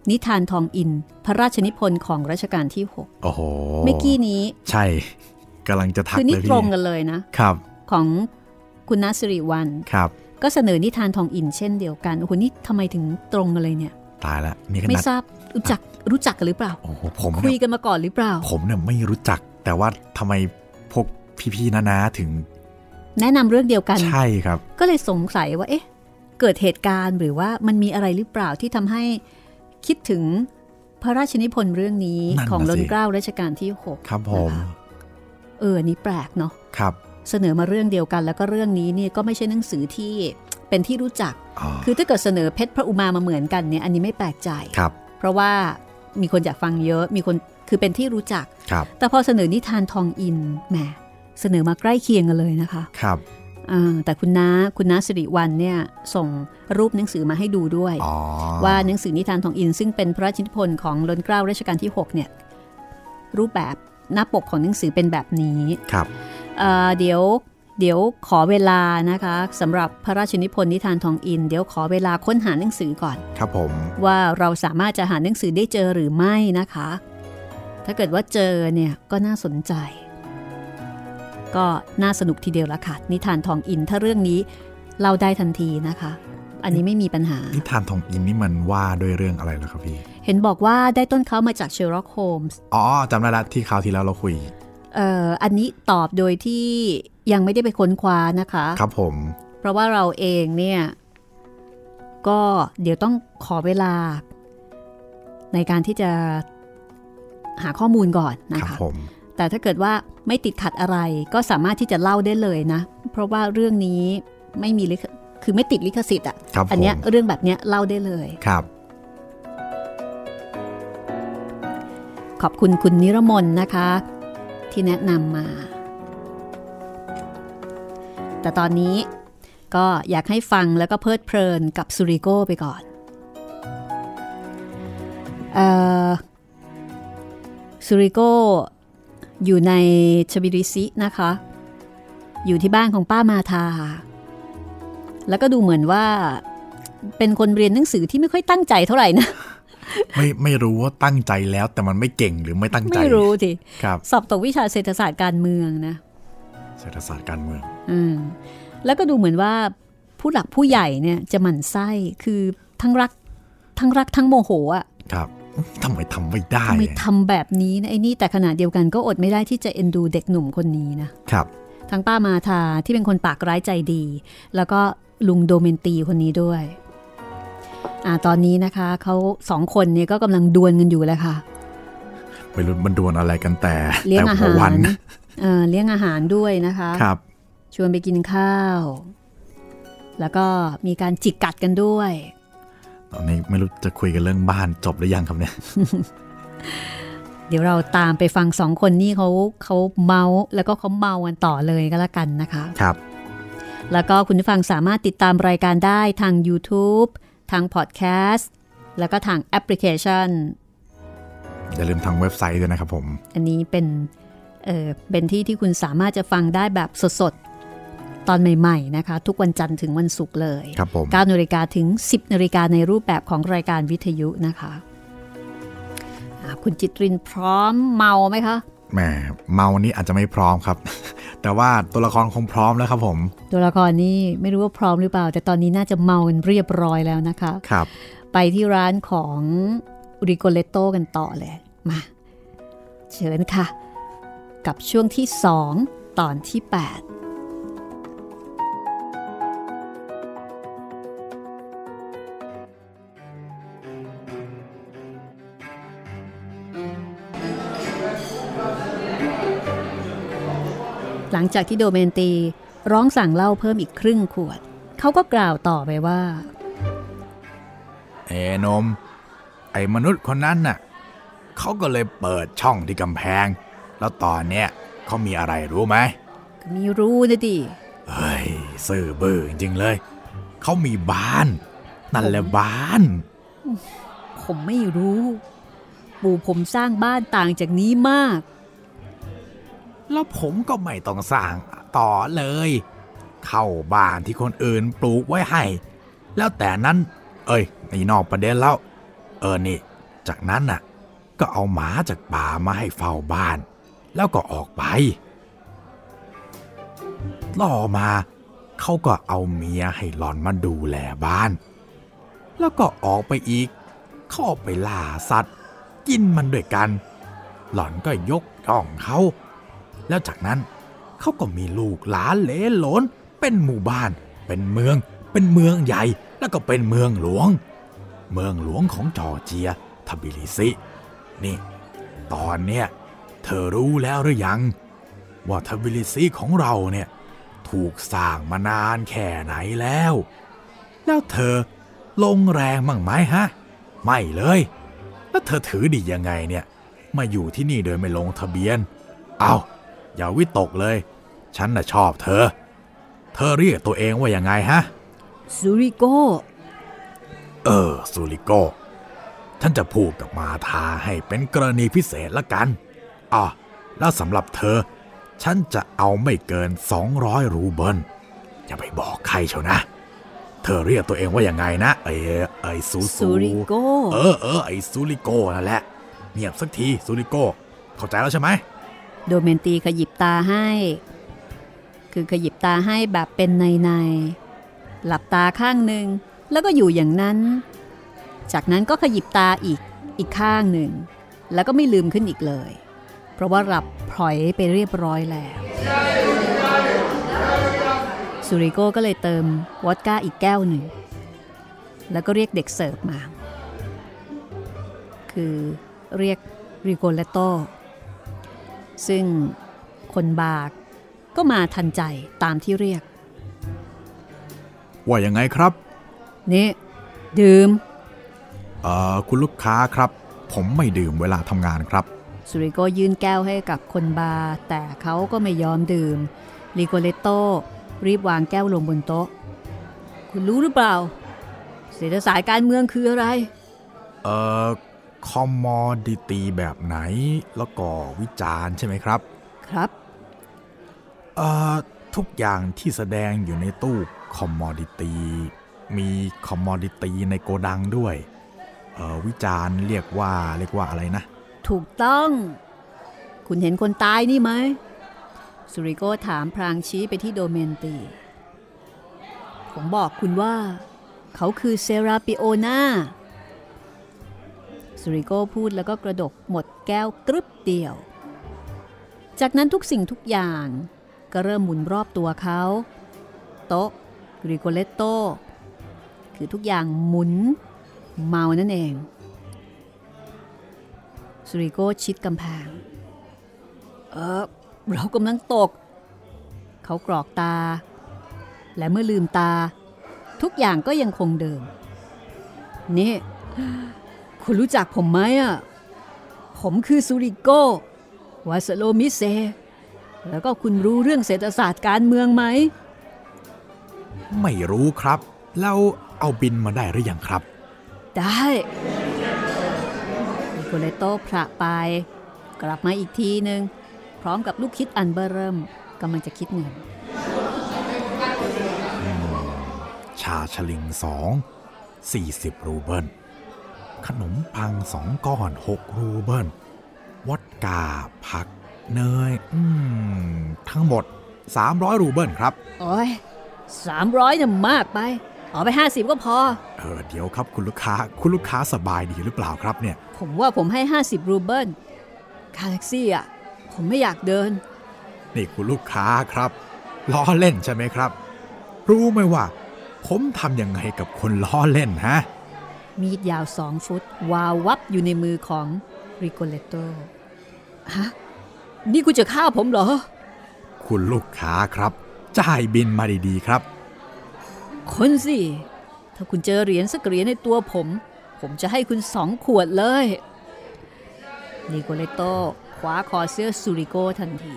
นิทานทองอิน พระราชนิพนธ์ของรัชกาลที่โอ้โห6เมื่อกี้นี้ ใช่กำลังจะทักคือนี่เลยตพี่รงกันเลยนะครับ ของคุณนัสริวันครับ ก็เสนอนิทานทองอินเช่นเดียวกันโอ้โหนี่ทำไมถึงตรงกันเลยเนี่ย ตายแล้วนี่ขไม่นาดทราบรู้จักรู้จักกันหรือเปล่าโอ้โหผมคุยเนี่ยกันมาก่อนหรือเปล่า ผมเนี่ยไม่รู้จัก แต่ว่าทำไมพวกพี่ๆนาๆถึง แนะนำเรื่องเดียวกันใช่ครับ ก็เลยสงสัยว่า เอ๊ะ เกิดเหตุการณ์หรือว่ามันมีอะไรหรือเปล่าที่ทำให้คิดถึงพระราชนิพนธ์เรื่องนี้นั่นน่ะของล้นสิเกล้ารัชกาลที่หกครับผมนะคะเอออันนี้แปลกเนาะครับ เสนอมาเรื่องเดียวกัน แล้วก็เรื่องนี้เนี่ยก็ไม่ใช่หนังสือที่เป็นที่รู้จักอ๋อคือถ้าเกิดเสนอเพชรพระอุมามาเหมือนกันเนี่ยอันนี้ไม่แปลกใจครับเพราะว่ามีคนอยากฟังเยอะมีคนคือเป็นที่รู้จักครับแต่พอเสนอนิทานทองอินแหมเสนอมาใกล้เคียงกันเลยนะคะครับอ่าแต่คุณน้าคุณน้าสิริวัลเนี่ยส่งรูปหนังสือมาให้ดูด้วยอ๋อว่าหนังสือนิทานทองอิน ซึ่งเป็นพระราชนิพนธ์ของล้นเกล้ารัชกาลที่ 6 เนี่ยรูปแบบหน้าปกของหนังสือเป็นแบบนี้ครับ เอ่อเดี๋ยวเดี๋ยวขอเวลานะคะสำหรับพระราชนิพนธ์นิทานทองอิน เดี๋ยวขอเวลาค้นหาหนังสือก่อน ครับผม ว่าเราสามารถจะหาหนังสือได้เจอหรือไม่นะคะ ถ้าเกิดว่าเจอเนี่ยก็น่าสนใจ ก็น่าสนุกทีเดียวละค่ะ นิทานทองอินถ้าเรื่องนี้เล่าได้ทันทีนะคะ อันนี้ไม่มีปัญหา นิทานทองอินนี่มันว่าด้วยเรื่องอะไรเหรอครับพี่ เห็นบอกว่าได้ต้นเขามาจากเชอร์ล็อกโฮมส์อ๋อจำได้ละที่คราวที่แล้วเราคุยเอ่ออันนี้ตอบโดยที่ยังไม่ได้ไปค้นคว้านะคะ ครับผม เพราะว่าเราเองเนี่ย ก็เดี๋ยวต้องขอเวลา ในการที่จะหาข้อมูลก่อนนะครับคะผมแต่ถ้าเกิดว่าไม่ติดขัดอะไรก็สามารถที่จะเล่าได้เลยนะ เพราะว่าเรื่องนี้ไม่มีลิขคือไม่ติดลิขสิทธิ์อะครับอันผมเนี้ยเรื่องแบบเนี้ยเล่าได้เลยครับ ขอบคุณคุณนิรมนนะคะ ที่แนะนำมา แต่ตอนนี้ก็อยากให้ฟังแล้วก็เพลิดเพลินกับซูริโก้ไปก่อนเอ่อซูริโก้อยู่ในชบิริซินะคะ อยู่ที่บ้านของป้ามาทา แล้วก็ดูเหมือนว่าเป็นคนเรียนหนังสือที่ไม่ค่อยตั้งใจเท่าไหร่นะ ไม่ไม่รู้ว่าตั้งใจแล้ว แต่มันไม่เก่งหรือไม่ตั้งใจ ไม่รู้สิครับ สอบตกวิชาเศรษฐศาสตร์การเมืองนะ เศรษฐศาสตร์การเมือง อืมแล้วก็ดูเหมือนว่าผู้หลักผู้ใหญ่เนี่ยจะหมั่นไส้คือทั้งรักทั้งรักทั้งโมโหอะครับทำไมทำไม่ได้ทำไมทำแบบนี้นะไอ้นี่แต่ขณะเดียวกันก็อดไม่ได้ที่จะเอ็นดูเด็กหนุ่มคนนี้นะครับทั้งป้ามาทาที่เป็นคนปากร้ายใจดี แล้วก็ลุงโดเมนตีคนนี้ด้วย อ่าตอนนี้นะคะเขาสองคนเนี่ยก็กำลังดวลกันอยู่แหละค่ะไม่รู้มันดวลอะไรกันแต่เลี้ยงแต่อาหัหาววันรเอ่อเลี้ยงอาหารด้วยนะคะครับ ชวนไปกินข้าว แล้วก็มีการจิกกัดกันด้วย ตอนนี้ไม่รู้จะคุยกันเรื่องบ้านจบหรือยังครับเนี่ยเดี๋ยวเราตามไปฟังสองคนนี้เขาเขาเมาส์แล้วก็เขาเมากันต่อเลยก็แล้วกันนะคะ ครับ แล้วก็คุณผู้ฟังสามารถติดตามรายการได้ทาง YouTube ทางพอดแคสต์ แล้วก็ทางแอปพลิเคชัน อย่าลืมทางเว็บไซต์ด้วยนะครับผม อันนี้เป็นเออเป็นที่ที่คุณสามารถจะฟังได้แบบสดๆ ตอนใหม่ๆนะคะ ทุกวันจันทร์ถึงวันศุกร์เลยครับผม9นาฬิกาถึง 10นาฬิกาในรูปแบบของรายการวิทยุนะคะอ่าคุณจิตรินพร้อมเมาไหมคะ แหมเมานี่อาจจะไม่พร้อมครับ แต่ว่าตัวละครคงพร้อมแล้วครับผม ตัวละครนี่ไม่รู้ว่าพร้อมหรือเปล่า แต่ตอนนี้น่าจะเมากันเรียบร้อยแล้วนะคะครับ ไปที่ร้านของริโกเลโตกันต่อเลยมา เชิญค่ะ กับช่วงที่ 2 ตอนที่ 8 หลังจากที่โดเมนตีร้องสั่งเหล้าเพิ่มอีกครึ่งขวด เขาก็กล่าวต่อไปว่า เอนม ไอ้มนุษย์คนนั้นน่ะเขาก็เลยเปิดช่องที่กำแพง แล้วตอนเนี้ยเขามีอะไรรู้ไหมก็มีรู้นะดิเฮ้ยซื่อบื้อจริงๆเลย เขามีบ้าน นั่นแหละบ้าน ผมไม่รู้ ปู่ผมสร้างบ้านต่างจากนี้มาก แล้วผมก็ไม่ต้องสร้างต่อเลย เข้าบ้านที่คนอื่นปลูกไว้ให้ แล้วแต่นั้น เอ้ยนี่นอกประเด็นแล้ว เออนี่ จากนั้นน่ะ ก็เอาหมาจากป่ามาให้เฝ้าบ้าน แล้วก็ออกไป ล่อมาเขาก็เอาเมียให้หลอนมาดูแลบ้าน แล้วก็ออกไปอีกเข้าไปล่าสัตว์ กินมันด้วยกัน หล่อนก็ยกย่องเขา แล้วจากนั้นเขาก็มีลูกหลานเลนหลน เป็นหมู่บ้าน เป็นเมือง เป็นเมืองใหญ่ แล้วก็เป็นเมืองหลวง เมืองหลวงของจอร์เจียทบิลิซิ นี่ ตอนเนี้ยเธอรู้แล้วหรือยัง ว่าทบิลิซิของเราเนี่ยถูกสร้างมานานแค่ไหนแล้ว แล้วเธอลงแรงมั่งไหมฮะ ไม่เลย แล้วเธอถือดียังไงเนี่ย มาอยู่ที่นี่โดยไม่ลงทะเบียน เอา อย่าวิตกเลย ฉันน่ะชอบเธอ เธอเรียกตัวเองว่ายังไงฮะซูริโกเออซูริโกท่านจะพูดกับมาทาให้เป็นกรณีพิเศษละกันอะแล้วสำหรับเธอ ฉันจะเอาไม่เกิน 200 รูเบิลอย่าไปบอกใครเชียวนะ เธอเรียกตัวเองว่ายังไงนะเอ้ยเอ้ยซูซูริโกเออเออไอ้ซูริโกนั่นแหละเงียบสักทีซูริโกเข้าใจแล้วใช่ไหม โดเมนตีขยิบตาให้ คือขยิบตาให้แบบเป็นในในๆหลับตาข้างหนึ่งแล้วก็อยู่อย่างนั้น จากนั้นก็ขยิบตาอีกอีกข้างหนึ่ง แล้วก็ไม่ลืมขึ้นอีกเลย เพราะว่าหลับพลอยไปเรียบร้อยแล้วซูริโกก็เลยเติมวอดก้าอีกแก้วหนึ่ง แล้วก็เรียกเด็กเสิร์ฟมา คือเรียกริโกเลโต ซึ่งคนบาร์ก็มาทันใจตามที่เรียก ว่ายังไงครับ นี่ ดื่ม เอ่อ คุณลูกค้าครับ ผมไม่ดื่มเวลาทำงานครับ สุริโกยื่นแก้วให้กับคนบาร์แต่เขาก็ไม่ยอมดื่มริโกเลโตรีบวางแก้วลงบนโต๊ะ คุณรู้หรือเปล่าเศรษฐศาสตร์การเมืองคืออะไร เอ่อ คอมมอดิตีแบบไหนแล้วก็วิจารณ์ใช่ไหมครับ ครับเอ่อทุกอย่างที่แสดงอยู่ในตู้คอมมอดิตีมีคอมมอดิตีในโกดังด้วยเอ่อวิจารณ์เรียกว่าเรียกว่าอะไรนะ ถูกต้อง คุณเห็นคนตายนี่ไหมสุริโกถามพรางชี้ไปที่โดเมนตี ผมบอกคุณว่า เขาคือเซราปิโอนา สุริโก้พูดแล้วก็กระดกหมดแก้วกรึบเดียว จากนั้นทุกสิ่งทุกอย่างก็เริ่มหมุนรอบตัวเขา โต๊ะริโกเลตโตคือทุกอย่างหมุน เมานั่นเองสุริโก้ชิดกำแพง เออเรากำลังตก เขากรอกตา และเมื่อลืมตา ทุกอย่างก็ยังคงเดิม นี่ คุณรู้จักผมไหมอะ ผมคือสุริโกวาสโลมิเซ แล้วก็คุณรู้เรื่องเศรษฐศาสตร์การเมืองไหม ไม่รู้ครับ แล้วเอาบินมาได้หรือยังครับ ได้นิโคเลโตพระไป กลับมาอีกทีหนึ่งพร้อมกับลูกคิดอันเบอร์เริ่มกำลังจะคิดเงิน ชาชลิกสองสี่สิบรูเบิล ขนมปังสองก้อนหกรูเบิลวอดกาผักเนย อืม ทั้งหมด 300 รูเบิลครับ โอ้ยสามร้อยเนี่ยมากไป เอาไปห้าสิบก็พอ เออ เดี๋ยวครับคุณลูกค้า คุณลูกค้าสบายดีหรือเปล่าครับเนี่ย ผมว่าผมให้ 50 รูเบิลค่าแท็กซี่อะ ผมไม่อยากเดิน นี่คุณลูกค้าครับล้อเล่นใช่ไหมครับ รู้ไหมว่า ผมทำยังไงกับคนล้อเล่นฮะ มีดยาวสองฟุต วาววับอยู่ในมือของริโกเลโตฮะ นี่คุณจะฆ่าผมเหรอคคุณลูกค้าครับ จ่ายบินมาดีๆครับ คนสิ ถ้าคุณเจอเหรียญสักเหรียญในตัวผม ผมจะให้คุณสองขวดเลยนิโกเลโตคว้าคอเสื้อซูริโกทันที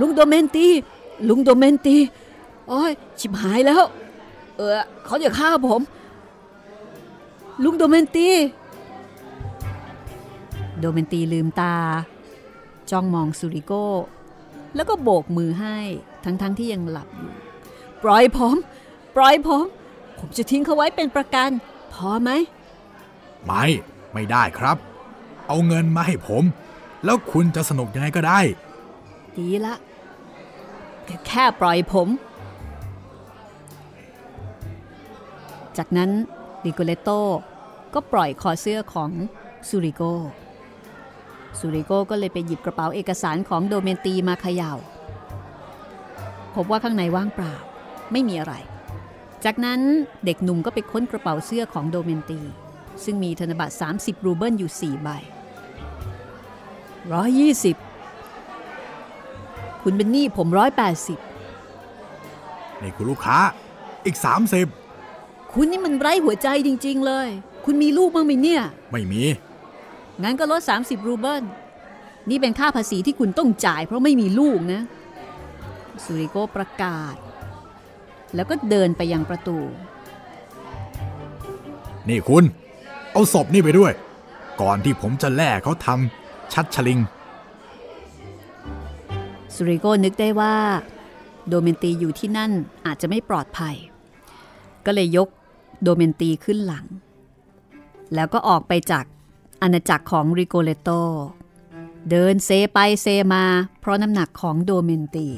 ลุงโดเมนตี ลุงโดเมนตี โอ้ย ชิบหายแล้ว เออเขาจะฆ่าผม ลุงโดเมนตี โดเมนตีลืมตา จ้องมองซูริโกแล้วก็โบกมือให้ทั้งๆทที่ยังหลับอยู่ ปล่อยผม ปล่อยผม ผมจะทิ้งเขาไว้เป็นประกัน พอไหม ไม่ ไม่ได้ครับ เอาเงินมาให้ผม แล้วคุณจะสนุกยังไงก็ได้ ดีละ แค่แค่ปล่อยผม จากนั้น ดิโกเลโตก็ปล่อยคอเสื้อของซูริโกซูริโกก็เลยไปหยิบกระเป๋าเอกสารของโดเมนตีมาเขยา่า พบว่าข้างในว่างเปล่า ไม่มีอะไร จากนั้นเด็กหนุ่มก็ไปค้นกระเป๋าเสื้อของโดเมนตี ซึ่งมีธนบัตร 30 รูเบิลอยู่ 4 ใบร้อยยี่สิบคุณเป็นหนี้ผมร้อยแปดสิบนี่คุณลูกค้าอีก 30 คุณนี่มันไร้หัวใจจริง ๆ เลย คุณมีลูกบ้างไหมเนี่ย ไม่มี งั้นก็ลด 30 รูเบิล นี่เป็นค่าภาษีที่คุณต้องจ่ายเพราะไม่มีลูกนะ สุริโกประกาศ แล้วก็เดินไปยังประตู นี่คุณ เอาศพนี่ไปด้วย ก่อนที่ผมจะแล่เขาทำชัดชลิง สุริโกนึกได้ว่า โดเมนตีอยู่ที่นั่นอาจจะไม่ปลอดภัยก็เลยยก โดเมนตีขึ้นหลัง แล้วก็ออกไปจากอาณาจักรของริโกเลโต เดินเซไปเซมา เพราะน้ำหนักของโดเมนตี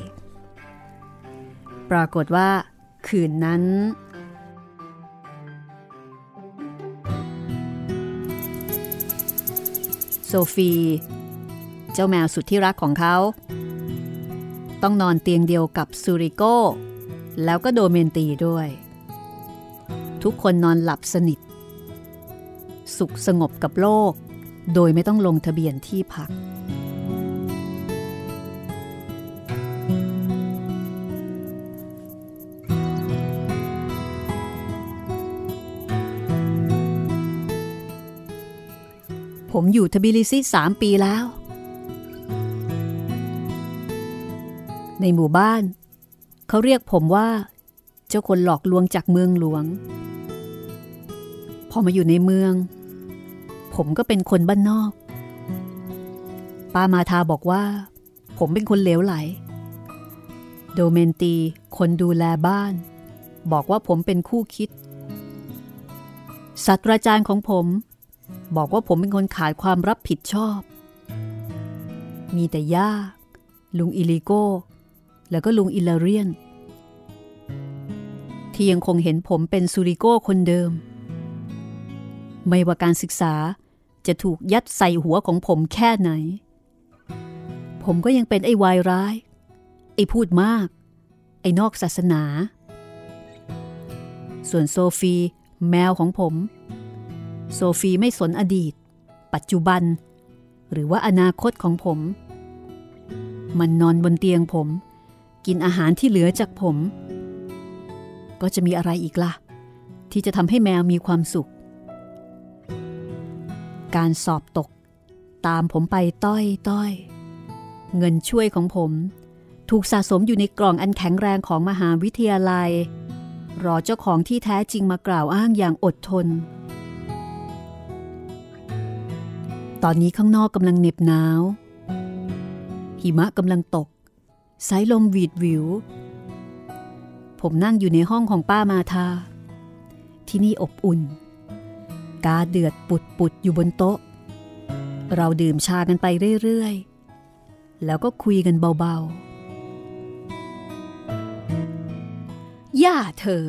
ปรากฏว่า คืนนั้น โซฟี เจ้าแมวสุดที่รักของเขา ต้องนอนเตียงเดียวกับซูริโกแล้วก็โดเมนตีด้วย ทุกคนนอนหลับสนิท สุขสงบกับโลก โดยไม่ต้องลงทะเบียนที่พัก ผมอยู่ทบิลิซีสามปีแล้ว ในหมู่บ้าน เขาเรียกผมว่า เจ้าคนหลอกลวงจากเมืองหลวง พอมาอยู่ในเมือง ผมก็เป็นคนบ้านนอก ป้ามาทาบอกว่า ผมเป็นคนเหลวไหล โดเมนตีคนดูแลบ้าน บอกว่าผมเป็นคู่คิดศาสตราจารย์ของผม บอกว่าผมเป็นคนขาดความรับผิดชอบ มีแต่ย่า ลุงอิลิโก้ แล้วก็ลุงอิลาเรียน ที่ยังคงเห็นผมเป็นซูริโก้คนเดิม ไม่ว่าการศึกษาจะถูกยัดใส่หัวของผมแค่ไหน ผมก็ยังเป็นไอ้วายร้าย ไอ้พูดมาก ไอ้นอกศาสนา ส่วนโซฟีแมวของผม โซฟีไม่สนอดีต ปัจจุบัน หรือว่าอนาคตของผม มันนอนบนเตียงผม กินอาหารที่เหลือจากผม ก็จะมีอะไรอีกล่ะ ที่จะทำให้แมวมีความสุข การสอบตก ตามผมไปต้อยต้อย เงินช่วยของผม ถูกสะสมอยู่ในกล่องอันแข็งแรงของมหาวิทยาลัย รอเจ้าของที่แท้จริงมากล่าวอ้างอย่างอดทน ตอนนี้ข้างนอกกำลังเหน็บหนาว หิมะกำลังตก สายลมหวีดวิว ผมนั่งอยู่ในห้องของป้ามาทา ที่นี่อบอุ่น กาเดือดปุดปุดอยู่บนโต๊ะ เราดื่มชากันไปเรื่อย ๆ แล้วก็คุยกันเบา ๆ ย่าเธอ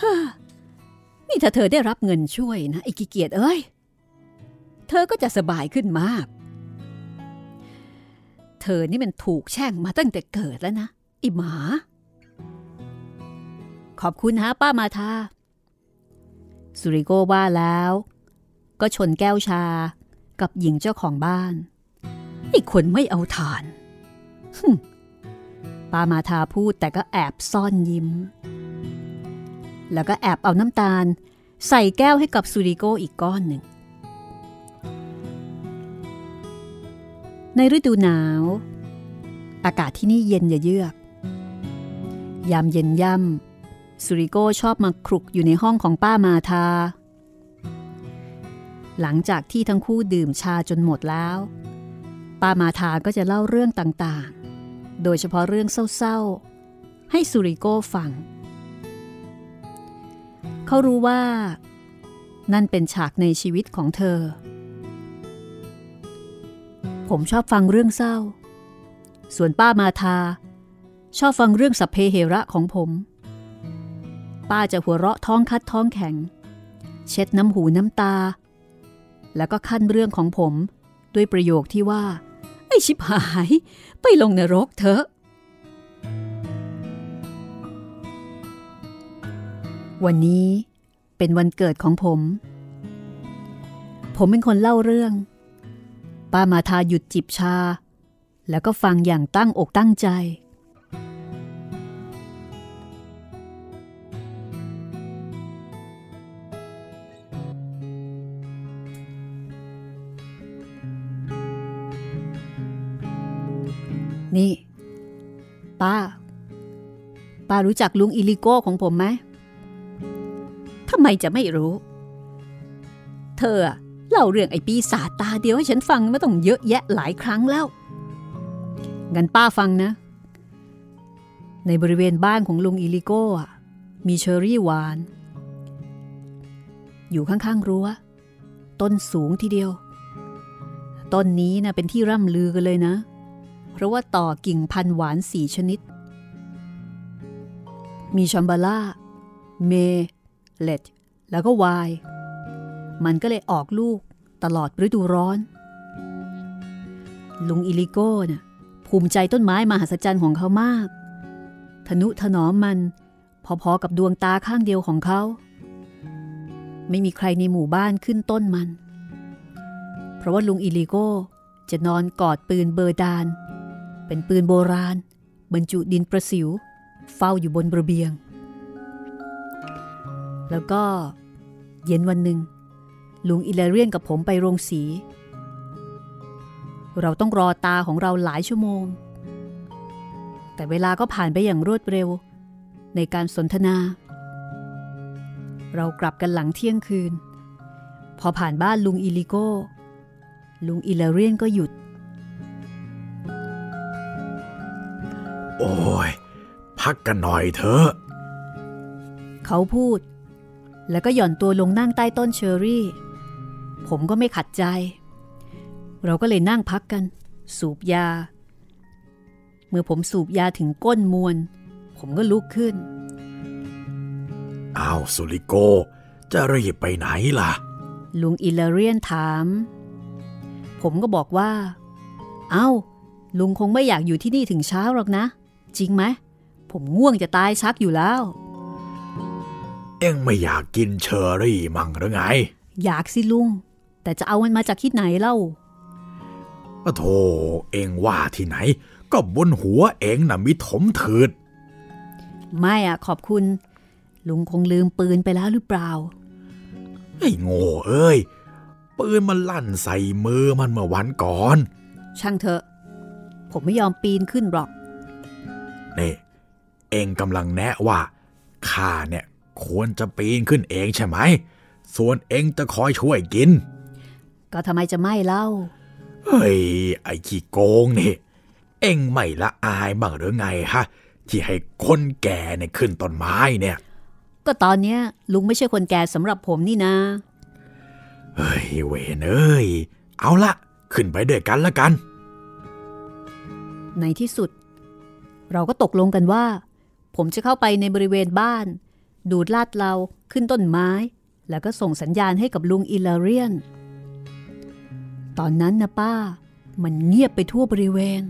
ฮ่านี่ถ้าเธอได้รับเงินช่วยนะไอ้กิเกียจเอ้ย เธอก็จะสบายขึ้นมาก เธอนี่มันถูกแช่งมาตั้งแต่เกิดแล้วนะไอิหมา ขอบคุณฮะป้ามาทาสุริโกว่าแล้ว ก็ชนแก้วชากับหญิงเจ้าของบ้านไอ้คนไม่เอาทานฮึ่มปามาทาพูดแต่ก็แอบซ่อนยิ้ม แล้วก็แอบเอาน้ำตาล ใส่แก้วให้กับซูริโกอีกก้อนหนึ่ง ในฤดูหนาว อากาศที่นี่เย็นเยือก ยามเย็นย่ำ สุริโกชอบมาครุกอยู่ในห้องของป้ามาทา หลังจากที่ทั้งคู่ดื่มชาจนหมดแล้ว ป้ามาทาก็จะเล่าเรื่องต่างๆ โดยเฉพาะเรื่องเศร้าๆ ให้สุริโกฟัง เขารู้ว่า นั่นเป็นฉากในชีวิตของเธอ ผมชอบฟังเรื่องเศร้า ส่วนป้ามาทา ชอบฟังเรื่องสัพเพเหระของผม ป้าจะหัวเราะท้องคัดท้องแข็ง เช็ดน้ำหูน้ำตา แล้วก็ขั้นเรื่องของผมด้วยประโยคที่ว่า ไอชิบหาย ไปลงนรกเถอะ วันนี้เป็นวันเกิดของผม ผมเป็นคนเล่าเรื่อง ป้ามาทาหยุดจิบชา แล้วก็ฟังอย่างตั้งอกตั้งใจ นี่ ป้า ป้ารู้จักลุงอิลิโก้ของผมไหมทำไมจะไม่รู้ เธอเล่าเรื่องไอ้ปีศาจตาเดียวให้ฉันฟังมาต้องเยอะแยะหลายครั้งแล้ว งั้นป้าฟังนะ ในบริเวณบ้านของลุงอิลิโก้มีเชอรี่หวาน อยู่ข้างๆรั้ว ต้นสูงทีเดียว ต้นนี้นะเป็นที่ร่ำลือกันเลยนะเพราะว่าต่อกิ่งพันหวานสี่ชนิด มีชัมบาล่า เม เลดแล้วก็วาย มันก็เลยออกลูกตลอดฤดูร้อน ลุงอิลิโก้น่ะภูมิใจต้นไม้มหัศจรรย์ของเขามาก ทนุถนอมมัน พอๆกับดวงตาข้างเดียวของเขา ไม่มีใครในหมู่บ้านขึ้นต้นมัน เพราะว่าลุงอิลิโก้จะนอนกอดปืนเบอร์ดาน เป็นปืนโบราณ บรรจุดินประสิว เฝ้าอยู่บนระเบียง แล้วก็เย็นวันหนึ่ง ลุงอิเลเรียนกับผมไปโรงสี เราต้องรอตาของเราหลายชั่วโมง แต่เวลาก็ผ่านไปอย่างรวดเร็ว ในการสนทนา เรากลับกันหลังเที่ยงคืน พอผ่านบ้านลุงอิลิโก้ ลุงอิเลเรียนก็หยุด โอ้ย พักกันหน่อยเถอะ เขาพูด แล้วก็หย่อนตัวลงนั่งใต้ต้นเชอรี่ ผมก็ไม่ขัดใจ เราก็เลยนั่งพักกัน สูบยา เมื่อผมสูบยาถึงก้นมวน ผมก็ลุกขึ้น อ้าวสุริโก จะรีบไปไหนล่ะ ลุงอิเลเรียนถาม ผมก็บอกว่า เอา้าลุงคงไม่อยากอยู่ที่นี่ถึงเช้าหรอกนะ จริงไหม ผมง่วงจะตายชักอยู่แล้ว เอ็งไม่อยากกินเชอรี่มั่งหรือไง อยากสิลุง แต่จะเอามันมาจากที่ไหนเล่าโธ่เอ็งว่าที่ไหน ก็บนหัวเอ็งน่ะมีถมถืด ไม่อะขอบคุณ ลุงคงลืมปืนไปแล้วหรือเปล่า ไอ้โง่เอ้ย ปืนมันลั่นใส่มือมันเมื่อวันก่อน ช่างเถอะ ผมไม่ยอมปีนขึ้นหรอก นี่เอ็งกำลังแนะว่าข้าเนี่ยควรจะปีนขึ้นเองใช่ไหม ส่วนเอ็งจะคอยช่วยกิน ก็ทำไมจะไม่เล่า เฮ้ย ไอ้ขี้โกงนี่ เอ็งไม่ละอายบ้างหรือไงฮะ ที่ให้คนแก่เนี่ยขึ้นต้นไม้เนี่ย ก็ตอนเนี้ยลุงไม่ใช่คนแก่สำหรับผมนี่นะ เฮ้ยเวนเอ้ย เอาละขึ้นไปด้วยกันละกัน ในที่สุด เราก็ตกลงกันว่า ผมจะเข้าไปในบริเวณบ้าน ดูดลาดเราขึ้นต้นไม้ แล้วก็ส่งสัญญาณให้กับลุงอิลาเรียน ตอนนั้นนะป้า มันเงียบไปทั่วบริเวณ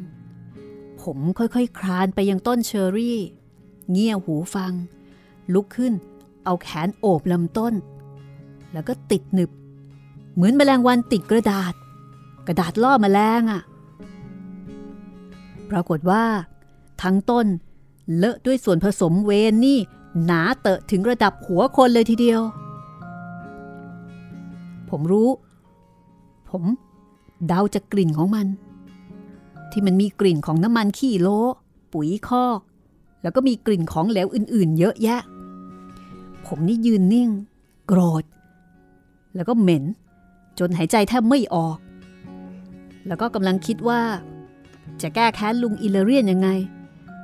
ผมค่อยๆคคลานไปยังต้นเชอรี่ เงี่ยหูฟัง ลุกขึ้น เอาแขนโอบลำต้น แล้วก็ติดหนึบ เหมือนแมลงวันติดกระดาษ กระดาษล่อแมลงอะ่ะ ปรากฏว่า ทั้งต้น เลอะด้วยส่วนผสมเวนนี่ หนาเตอะถึงระดับหัวคนเลยทีเดียว ผมรู้ ผมเดาจากกลิ่นของมัน ที่มันมีกลิ่นของน้ำมันขี้โล ปุ๋ยคอก แล้วก็มีกลิ่นของเหลวอื่น ๆ เยอะแยะ ผมนี่ยืนนิ่ง โกรธ แล้วก็เหม็น จนหายใจแทบไม่ออก แล้วก็กำลังคิดว่าจะแก้แค้นลุงอิเลเรียนยังไง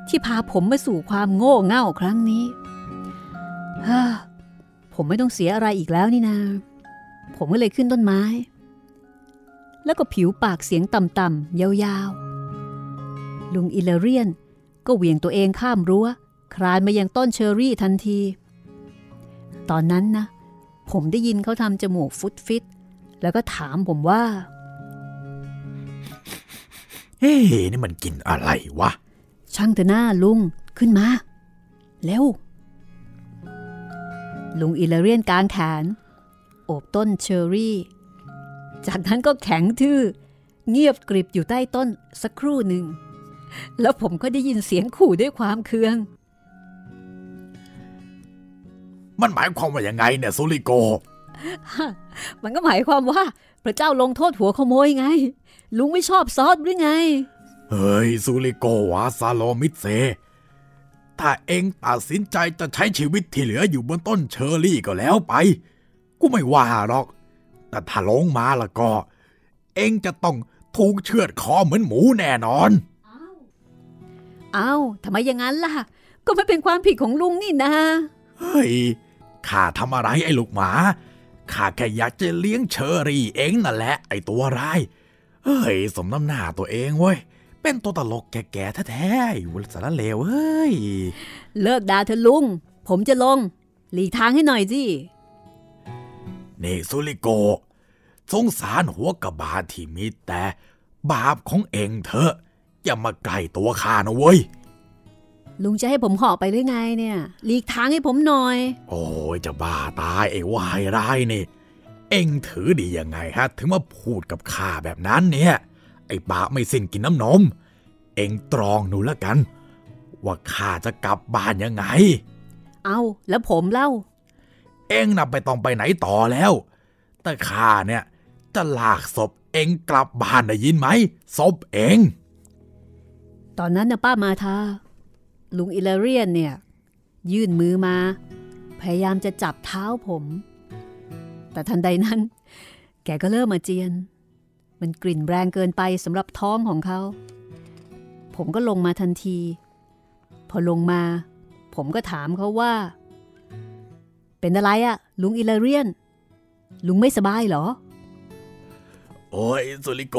ที่พาผมมาสู่ความโง่เง่าครั้งนี้ฮ่าผมไม่ต้องเสียอะไรอีกแล้วนี่นา ผมก็เลยขึ้นต้นไม้ แล้วก็ผิวปากเสียงต่ำๆยาวๆ ลุงอิเลเรียนก็เหวี่ยงตัวเองข้ามรั้ว คลานมายังต้นเชอรี่ทันที ตอนนั้นนะ ผมได้ยินเขาทำจมูกฟุตฟิต แล้วก็ถามผมว่า เฮ้ นี่มันกินอะไรวะ ช่างเถอะหน้าลุงขึ้นมา เร็ว ลุงอิเลเรียนกลางแขน โอบต้นเชอรี่ จากนั้นก็แข็งทื่อ เงียบกริบอยู่ใต้ต้นสักครู่หนึ่ง แล้วผมก็ได้ยินเสียงขู่ด้วยความเคือง มันหมายความว่ายังไงเนี่ยซูริโก มันก็หมายความว่า พระเจ้าลงโทษหัวขโมยไง ลุงไม่ชอบซอสหรือไง เฮ้ยซูริโกวาซาโลมิเซ ถ้าเองตัดสินใจจะใช้ชีวิตที่เหลืออยู่บนต้นเชอร์รี่ก็แล้วไป กูไม่ว่าหรอก แต่ถ้าลงมาแล้วก็ เองจะต้องถูกเชือดคอเหมือนหมูแน่นอน เอ้าทำไมอย่างนั้นล่ะ ก็ไม่เป็นความผิดของลุงนี่นะ เฮ้ย ข้าทำอะไรไอ้ลูกหมา ข้าแค่อยากจะเลี้ยงเชอรี่เองนั่นแหละไอ้ตัวร้าย เฮ้ย สมน้ำหน้าตัวเองเว้ย เป็นตัวตลกแก่ๆแท้ๆอยู่สารเลวเฮ้ย เลิกด่าเธอะลุง ผมจะลง หลีกทางให้หน่อยสินี่ซุลิโกสงสารหัวกระบาลที่มีแต่ บาปของเองเถอะ อย่ามาใกล้ตัวข้านะเว้ย ลุงจะให้ผมเหาะไปหรือไงเนี่ยหลีกทางให้ผมหน่อย โอ้ยจะบ้าตายไอ้วายร้ายนี่ เอ็งถือดียังไงฮะ ถึงมาพูดกับข้าแบบนั้นเนี่ย ไอ้ปากไม่สิ้นกินน้ำนม เอ็งตรองดูแล้วกัน ว่าข้าจะกลับบ้านยังไง เอาแล้วผมเล่า เอ็งน่ะไปต้องไปไหนต่อแล้ว แต่ข้าเนี่ยจะลากศพเอ็งกลับบ้านได้ยินไหมศพเอ็งตอนนั้นนะป้ามาทาลุงอิเลเรียนเนี่ย ยื่นมือมา พยายามจะจับเท้าผม แต่ทันใดนั้น แกก็เริ่มมาเจียน มันกลิ่นแรงเกินไปสำหรับท้องของเขา ผมก็ลงมาทันที พอลงมา ผมก็ถามเขาว่า เป็นอะไรอะลุงอิเลเรียน ลุงไม่สบายเหรอ โอ้ยสุริโก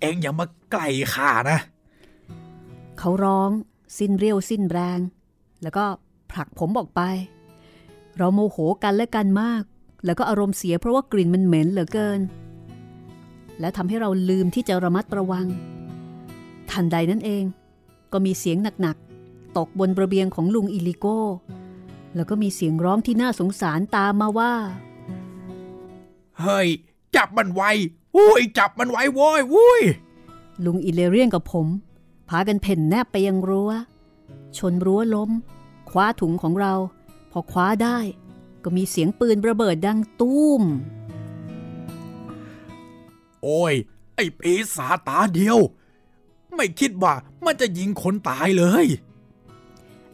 เอ็งอย่ามาไกลข้านะ เขาร้อง สิ้นเรียวสิ้นแรง แล้วก็ผลักผมออกไป เราโมโหกันและกันมาก แล้วก็อารมณ์เสียเพราะว่ากลิ่นมันเหม็นเหลือเกิน และทำให้เราลืมที่จะระมัดระวัง ทันใดนั้นเอง ก็มีเสียงหนักๆ ตกบนระเบียงของลุงอิลิโก้ แล้วก็มีเสียงร้องที่น่าสงสารตามมาว่า เฮ้ย จับมันไว้อุ้ยจับมันไว้โว้ยวุ้ยลุงอิเลเรียนกับผม พากันเพ่นแนบไปยังรั้ว ชนรั้วล้ม คว้าถุงของเรา พอคว้าได้ ก็มีเสียงปืนระเบิดดังตุ้ม โอ้ย ไอ้ปีศาจตาเดียว ไม่คิดว่ามันจะยิงคนตายเลย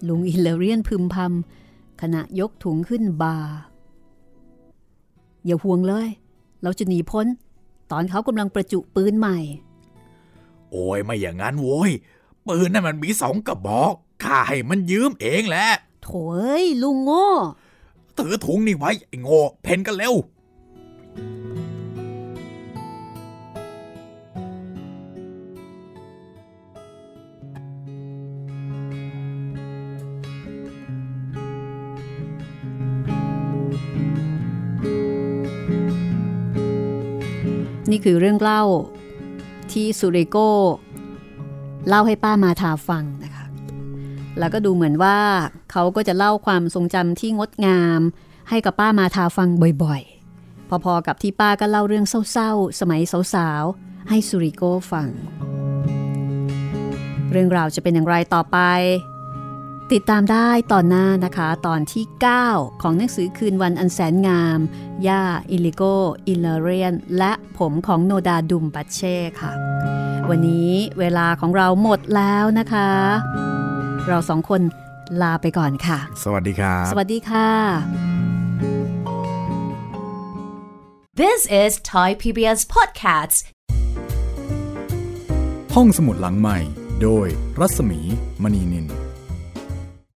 ลุงอิเลเรียนพึมพำขณะยกถุงขึ้นบ่าอย่าห่วงเลย เราจะหนีพ้น ตอนเขากำลังประจุปืนใหม่ โอ้ยไม่อย่างนั้นโว้ย ปืนนั่นมันมีสองกระบอกข้าให้มันยืมเองแหละโถเอ้ยลุงโง่ ถือถุงนี่ไว้ไอ้โง่ เพนกันเร็ว นี่คือเรื่องเล่าที่สุริโก้เล่าให้ป้ามาทาฟังนะคะ แล้วก็ดูเหมือนว่าเขาก็จะเล่าความทรงจำที่งดงามให้กับป้ามาทาฟังบ่อยๆ พอๆกับที่ป้าก็เล่าเรื่องเศร้าๆ สมัยสาวๆ ให้สุริโก้ฟัง เรื่องราวจะเป็นอย่างไรต่อไป ติดตามได้ตอนหน้านะคะ ตอนที่ 9 ของหนังสือคืนวันอันแสนงาม ย่า อิลิโก อิลาเรียน และผมของโนดาร์ดุมบัดเซค่ะ วันนี้เวลาของเราหมดแล้วนะคะ เราสองคนลาไปก่อนค่ะ สวัสดีครับสวัสดีค่ะ This is Thai PBS Podcasts. ห้องสมุดหลังใหม่ โดยรัศมีมณีนิน